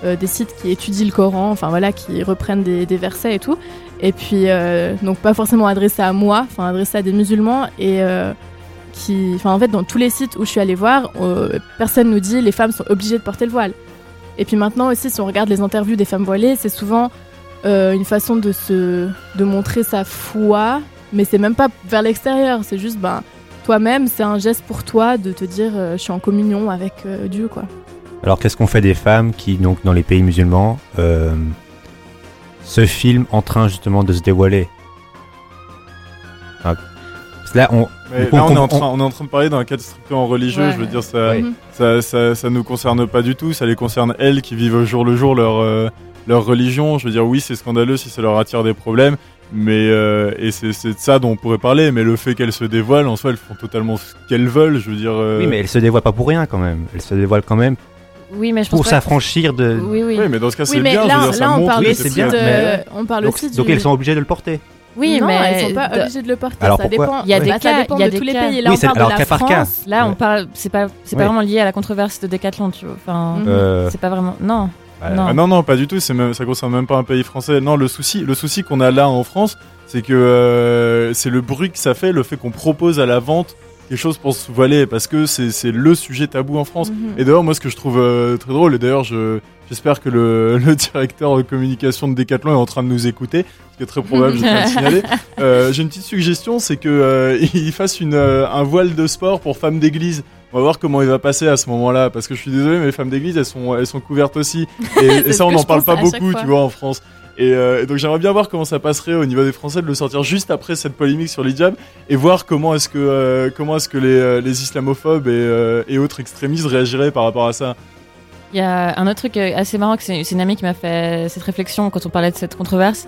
euh, des sites qui étudient le Coran, enfin voilà, qui reprennent des, des versets et tout. Et puis, euh, donc pas forcément adressés à moi, enfin adressés à des musulmans. Et euh, qui, enfin en fait, dans tous les sites où je suis allée voir, euh, personne nous dit les femmes sont obligées de porter le voile. Et puis maintenant aussi, si on regarde les interviews des femmes voilées, c'est souvent euh, une façon de se de montrer sa foi, mais c'est même pas vers l'extérieur, c'est juste ben toi-même, c'est un geste pour toi de te dire je suis en communion avec Dieu quoi. Alors qu'est-ce qu'on fait des femmes qui, donc, dans les pays musulmans, se filment en train justement de se dévoiler Ah, Là, on, là, on, est en train, on est en train de parler d'un cadre strictement religieux. Ouais. Je veux dire, ça, Ouais. Ça, ça, ça nous concerne pas du tout. Ça les concerne elles qui vivent au jour le jour leur, euh, leur religion. Je veux dire, oui, c'est scandaleux si ça leur attire des problèmes. Mais euh, et c'est c'est de ça dont on pourrait parler. Mais le fait qu'elles se dévoilent, en soi, elles font totalement ce qu'elles veulent. Je veux dire. euh, Oui, mais elle se dévoile pas pour rien quand même. Elle se dévoile quand même Oui, mais je pense pour pas- s'affranchir de. Oui, oui. Oui, mais dans ce cas, c'est Oui, mais bien. là, dire, ça là on parle aussi de mais- on parle Donc, aussi donc du elles sont obligées de le porter. Oui, non, mais elles sont pas de- obligées de le porter, Alors ça pourquoi dépend. Il y a Bah, des ça cas, il y a de des tous les pays. Là, Oui, on c'est- parle alors, de la cas par cas. France. Là, on parle, c'est pas, c'est pas vraiment lié à la controverse de Decathlon, tu vois. Enfin. Euh, c'est pas vraiment. Non. Non. Ah non, non, pas du tout. C'est même, ça concerne même pas un pays français. Non, le souci, le souci qu'on a là en France, c'est que euh, c'est le bruit que ça fait, le fait qu'on propose à la vente quelque chose pour se voiler, parce que c'est le sujet tabou en France. Mhm. Et d'ailleurs, moi, ce que je trouve euh, très drôle, et d'ailleurs, je j'espère que le, le directeur de communication de Decathlon est en train de nous écouter, ce qui est très probable, je le signaler. Euh, J'ai une petite suggestion, c'est que euh, fasse une, euh, un voile de sport pour femmes d'église. On va voir comment il va passer à ce moment-là, parce que je suis désolé, mais les femmes d'église, elles sont, elles sont couvertes aussi. Et, et ça, on n'en parle pas beaucoup, tu vois, en France. Et, euh, et donc j'aimerais bien voir comment ça passerait au niveau des Français de le sortir juste après cette polémique sur l'hijab et voir comment est-ce que euh, comment est-ce que les, euh, les islamophobes et, euh, et autres extrémistes réagiraient par rapport à ça. Il y a un autre truc assez marrant que c'est une amie qui m'a fait cette réflexion quand on parlait de cette controverse.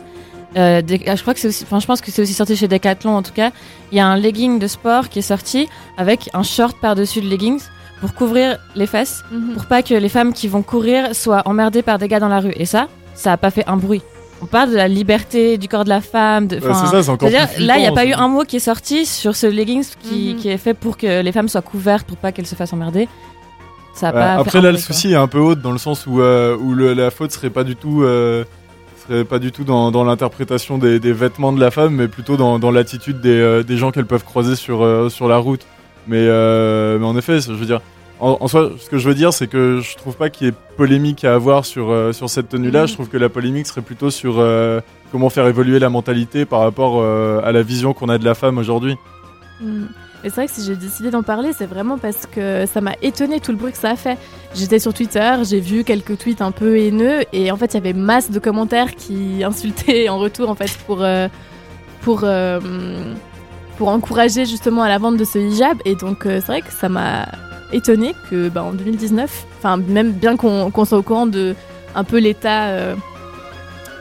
Euh, ah, je crois que c'est aussi, enfin, je pense que c'est aussi sorti chez Decathlon en tout cas. Il y a un legging de sport qui est sorti avec un short par-dessus le leggings pour couvrir les fesses, Mhm. pour pas que les femmes qui vont courir soient emmerdées par des gars dans la rue. Et ça, ça a pas fait un bruit. On parle de la liberté du corps de la femme. De, Ouais, enfin, c'est ça, c'est encore c'est-à-dire, plus là, il n'y a pas eu un mot qui est sorti sur ce leggings qui, Mhm. qui est fait pour que les femmes soient couvertes, pour pas qu'elles se fassent emmerder. Ça a Ouais, pas fait après là, le souci est un peu haute dans le sens où euh, où le- la faute serait pas du tout euh, serait pas du tout dans, dans l'interprétation des, des vêtements de la femme, mais plutôt dans, dans l'attitude des, euh, des gens qu'elles peuvent croiser sur euh, sur la route. Mais euh, mais en effet, je veux dire. En, en soi, ce que je veux dire, c'est que je trouve pas qu'il y ait polémique à avoir sur, euh, sur cette tenue-là. Mhm. Je trouve que la polémique serait plutôt sur euh, comment faire évoluer la mentalité par rapport euh, à la vision qu'on a de la femme aujourd'hui. Mm. Et c'est vrai que si j'ai décidé d'en parler, c'est vraiment parce que ça m'a étonné tout le bruit que ça a fait. J'étais sur Twitter, j'ai vu quelques tweets un peu haineux, et en fait, il y avait masse de commentaires qui insultaient en retour, en fait, pour, pour, pour encourager justement à la vente de ce hijab. Et donc, c'est vrai que ça m'a étonné que, bah, en 2019, enfin, même bien qu'on soit au courant de un peu l'état. euh,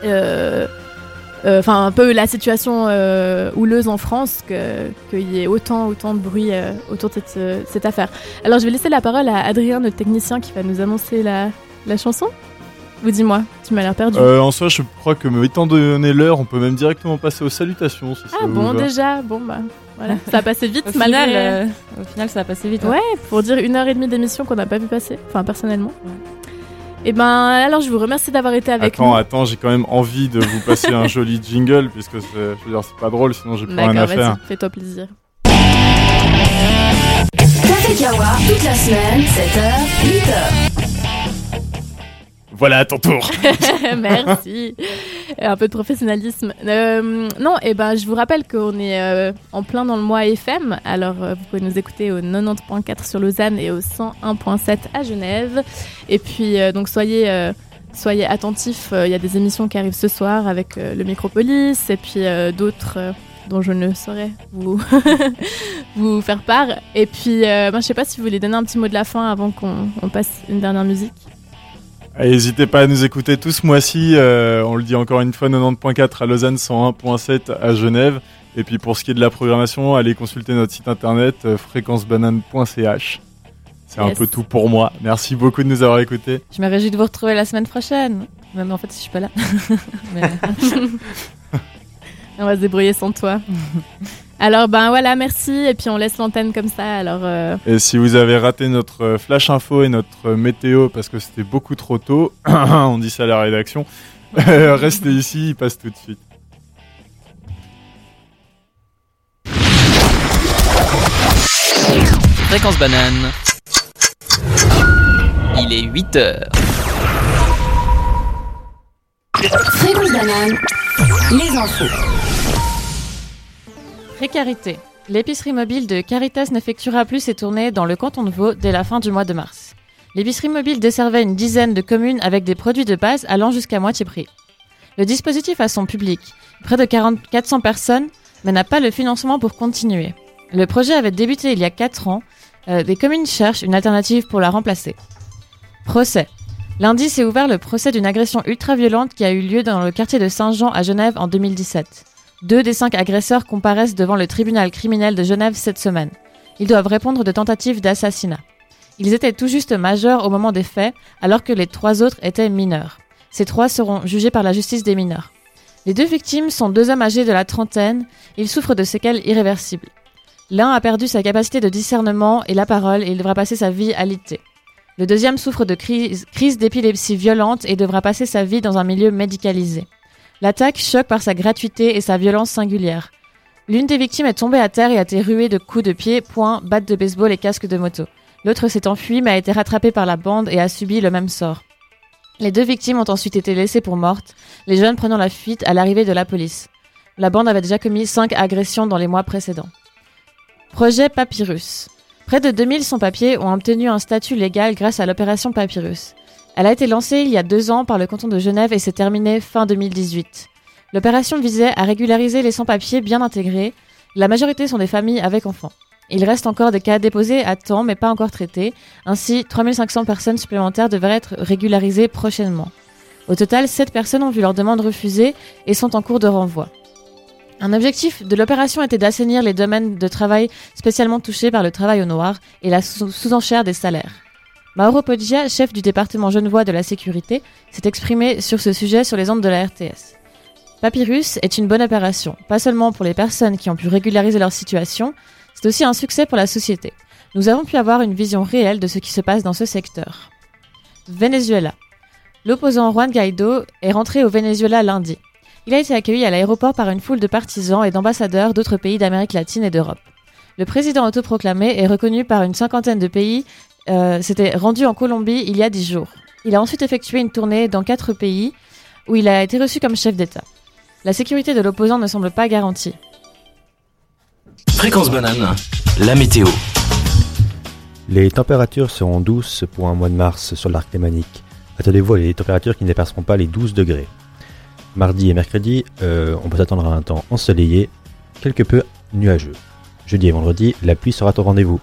euh, euh, enfin un peu la situation houleuse en France que- qu'il y ait autant autant de bruit autour de cette, cette affaire. Alors je vais laisser la parole à Adrien, notre technicien, qui va nous annoncer la, la chanson. Vous dis-moi, tu m'as l'air perdu. Euh, en soi, je crois que étant donné l'heure, on peut même directement passer aux salutations. Si ça ah vous bon va. déjà, bon bah voilà, ça a passé vite Au malgré. final, euh, au final, ça a passé vite. hein. Ouais, pour dire une heure et demie d'émission qu'on n'a pas vu passer, enfin personnellement. Et ben alors je vous remercie d'avoir été avec attends, nous. attends, j'ai quand même envie de vous passer un joli jingle, puisque je veux dire, c'est pas drôle, sinon j'ai plus rien à faire. fais-toi plaisir. Café Kawa, toute la semaine, 7h, 8h. Voilà, à ton tour. Merci. Un peu de professionnalisme. Euh, non, et ben je vous rappelle qu'on est euh, en plein dans le mois FM. Alors euh, vous pouvez nous écouter au 90.4 sur Lausanne et au 101.7 à Genève. Et puis donc soyez soyez attentifs. Il y a des émissions qui arrivent ce soir avec euh, le Micropolis et puis d'autres. dont je ne saurais vous, vous faire part. Et puis, euh, ben, je sais pas si vous voulez donner un petit mot de la fin avant qu'on on passe une dernière musique. Et N'hésitez pas à nous écouter tout ce mois-ci. euh, on le dit encore une fois, 90.4 à Lausanne, 101.7 à Genève. Et puis pour ce qui est de la programmation, allez consulter notre site internet euh, fréquencebanane.ch. C'est un peu tout pour moi. Merci beaucoup de nous avoir écoutés. Je me réjouis de vous retrouver la semaine prochaine. Même en fait, si je suis pas là. Mais- On va se débrouiller sans toi. Alors ben voilà, merci et puis on laisse l'antenne comme ça. Alors euh, Et si vous avez raté notre euh, flash info et notre euh, météo parce que c'était beaucoup trop tôt, on dit ça à la rédaction, restez ici, il passe tout de suite. Fréquence banane. Il est 8 heures. Fréquence banane, les infos. Précarité. L'épicerie mobile de Caritas n'effectuera plus ses tournées dans le canton de Vaud dès la fin du mois de mars. L'épicerie mobile desservait une dizaine de communes avec des produits de base allant jusqu'à moitié prix. Le dispositif a son public, près de 40 400 personnes, mais n'a pas le financement pour continuer. Le projet avait débuté il y a 4 ans. Euh, des communes cherchent une alternative pour la remplacer. Procès. Lundi s'est ouvert le procès d'une agression ultra-violente qui a eu lieu dans le quartier de Saint-Jean à Genève en 2017. Deux des cinq agresseurs comparaissent devant le tribunal criminel de Genève cette semaine. Ils doivent répondre de tentatives d'assassinat. Ils étaient tout juste majeurs au moment des faits, alors que les trois autres étaient mineurs. Ces trois seront jugés par la justice des mineurs. Les deux victimes sont deux hommes âgés de la trentaine. Ils souffrent de séquelles irréversibles. L'un a perdu sa capacité de discernement et la parole et il devra passer sa vie alitée. Le deuxième souffre de crise, crise d'épilepsie violente et devra passer sa vie dans un milieu médicalisé. L'attaque choque par sa gratuité et sa violence singulière. L'une des victimes est tombée à terre et a été ruée de coups de pied, poings, battes de baseball et casques de moto. L'autre s'est enfui mais a été rattrapé par la bande et a subi le même sort. Les deux victimes ont ensuite été laissées pour mortes, les jeunes prenant la fuite à l'arrivée de la police. La bande avait déjà commis cinq agressions dans les mois précédents. Projet Papyrus. Près de 2000 sans-papiers ont obtenu un statut légal grâce à l'opération Papyrus. Elle a été lancée il y a deux ans par le canton de Genève et s'est terminée fin 2018. L'opération visait à régulariser les sans-papiers bien intégrés. La majorité sont des familles avec enfants. Il reste encore des cas déposés à temps mais pas encore traités. Ainsi, 3500 personnes supplémentaires devraient être régularisées prochainement. Au total, 7 personnes ont vu leur demande refusée et sont en cours de renvoi. Un objectif de l'opération était d'assainir les domaines de travail spécialement touchés par le travail au noir et la sous- sous-enchère des salaires. Mauro Poggia, chef du département genevois de la sécurité, s'est exprimé sur ce sujet sur les ondes de la RTS. Papyrus est une bonne opération, pas seulement pour les personnes qui ont pu régulariser leur situation, c'est aussi un succès pour la société. Nous avons pu avoir une vision réelle de ce qui se passe dans ce secteur. Venezuela. L'opposant Juan Guaido est rentré au Venezuela lundi. Il a été accueilli à l'aéroport par une foule de partisans et d'ambassadeurs d'autres pays d'Amérique latine et d'Europe. Le président autoproclamé est reconnu par une cinquantaine de pays, euh, s'était rendu en Colombie il y a dix jours. Il a ensuite effectué une tournée dans quatre pays où il a été reçu comme chef d'État. La sécurité de l'opposant ne semble pas garantie. Fréquence banane, la météo. Les températures seront douces pour un mois de mars sur l'arc lémanique. Attendez-vous à des températures qui ne dépasseront pas les 12 degrés. Mardi et mercredi, euh, on peut s'attendre à un temps ensoleillé, quelque peu nuageux. Jeudi et vendredi, la pluie sera au rendez-vous.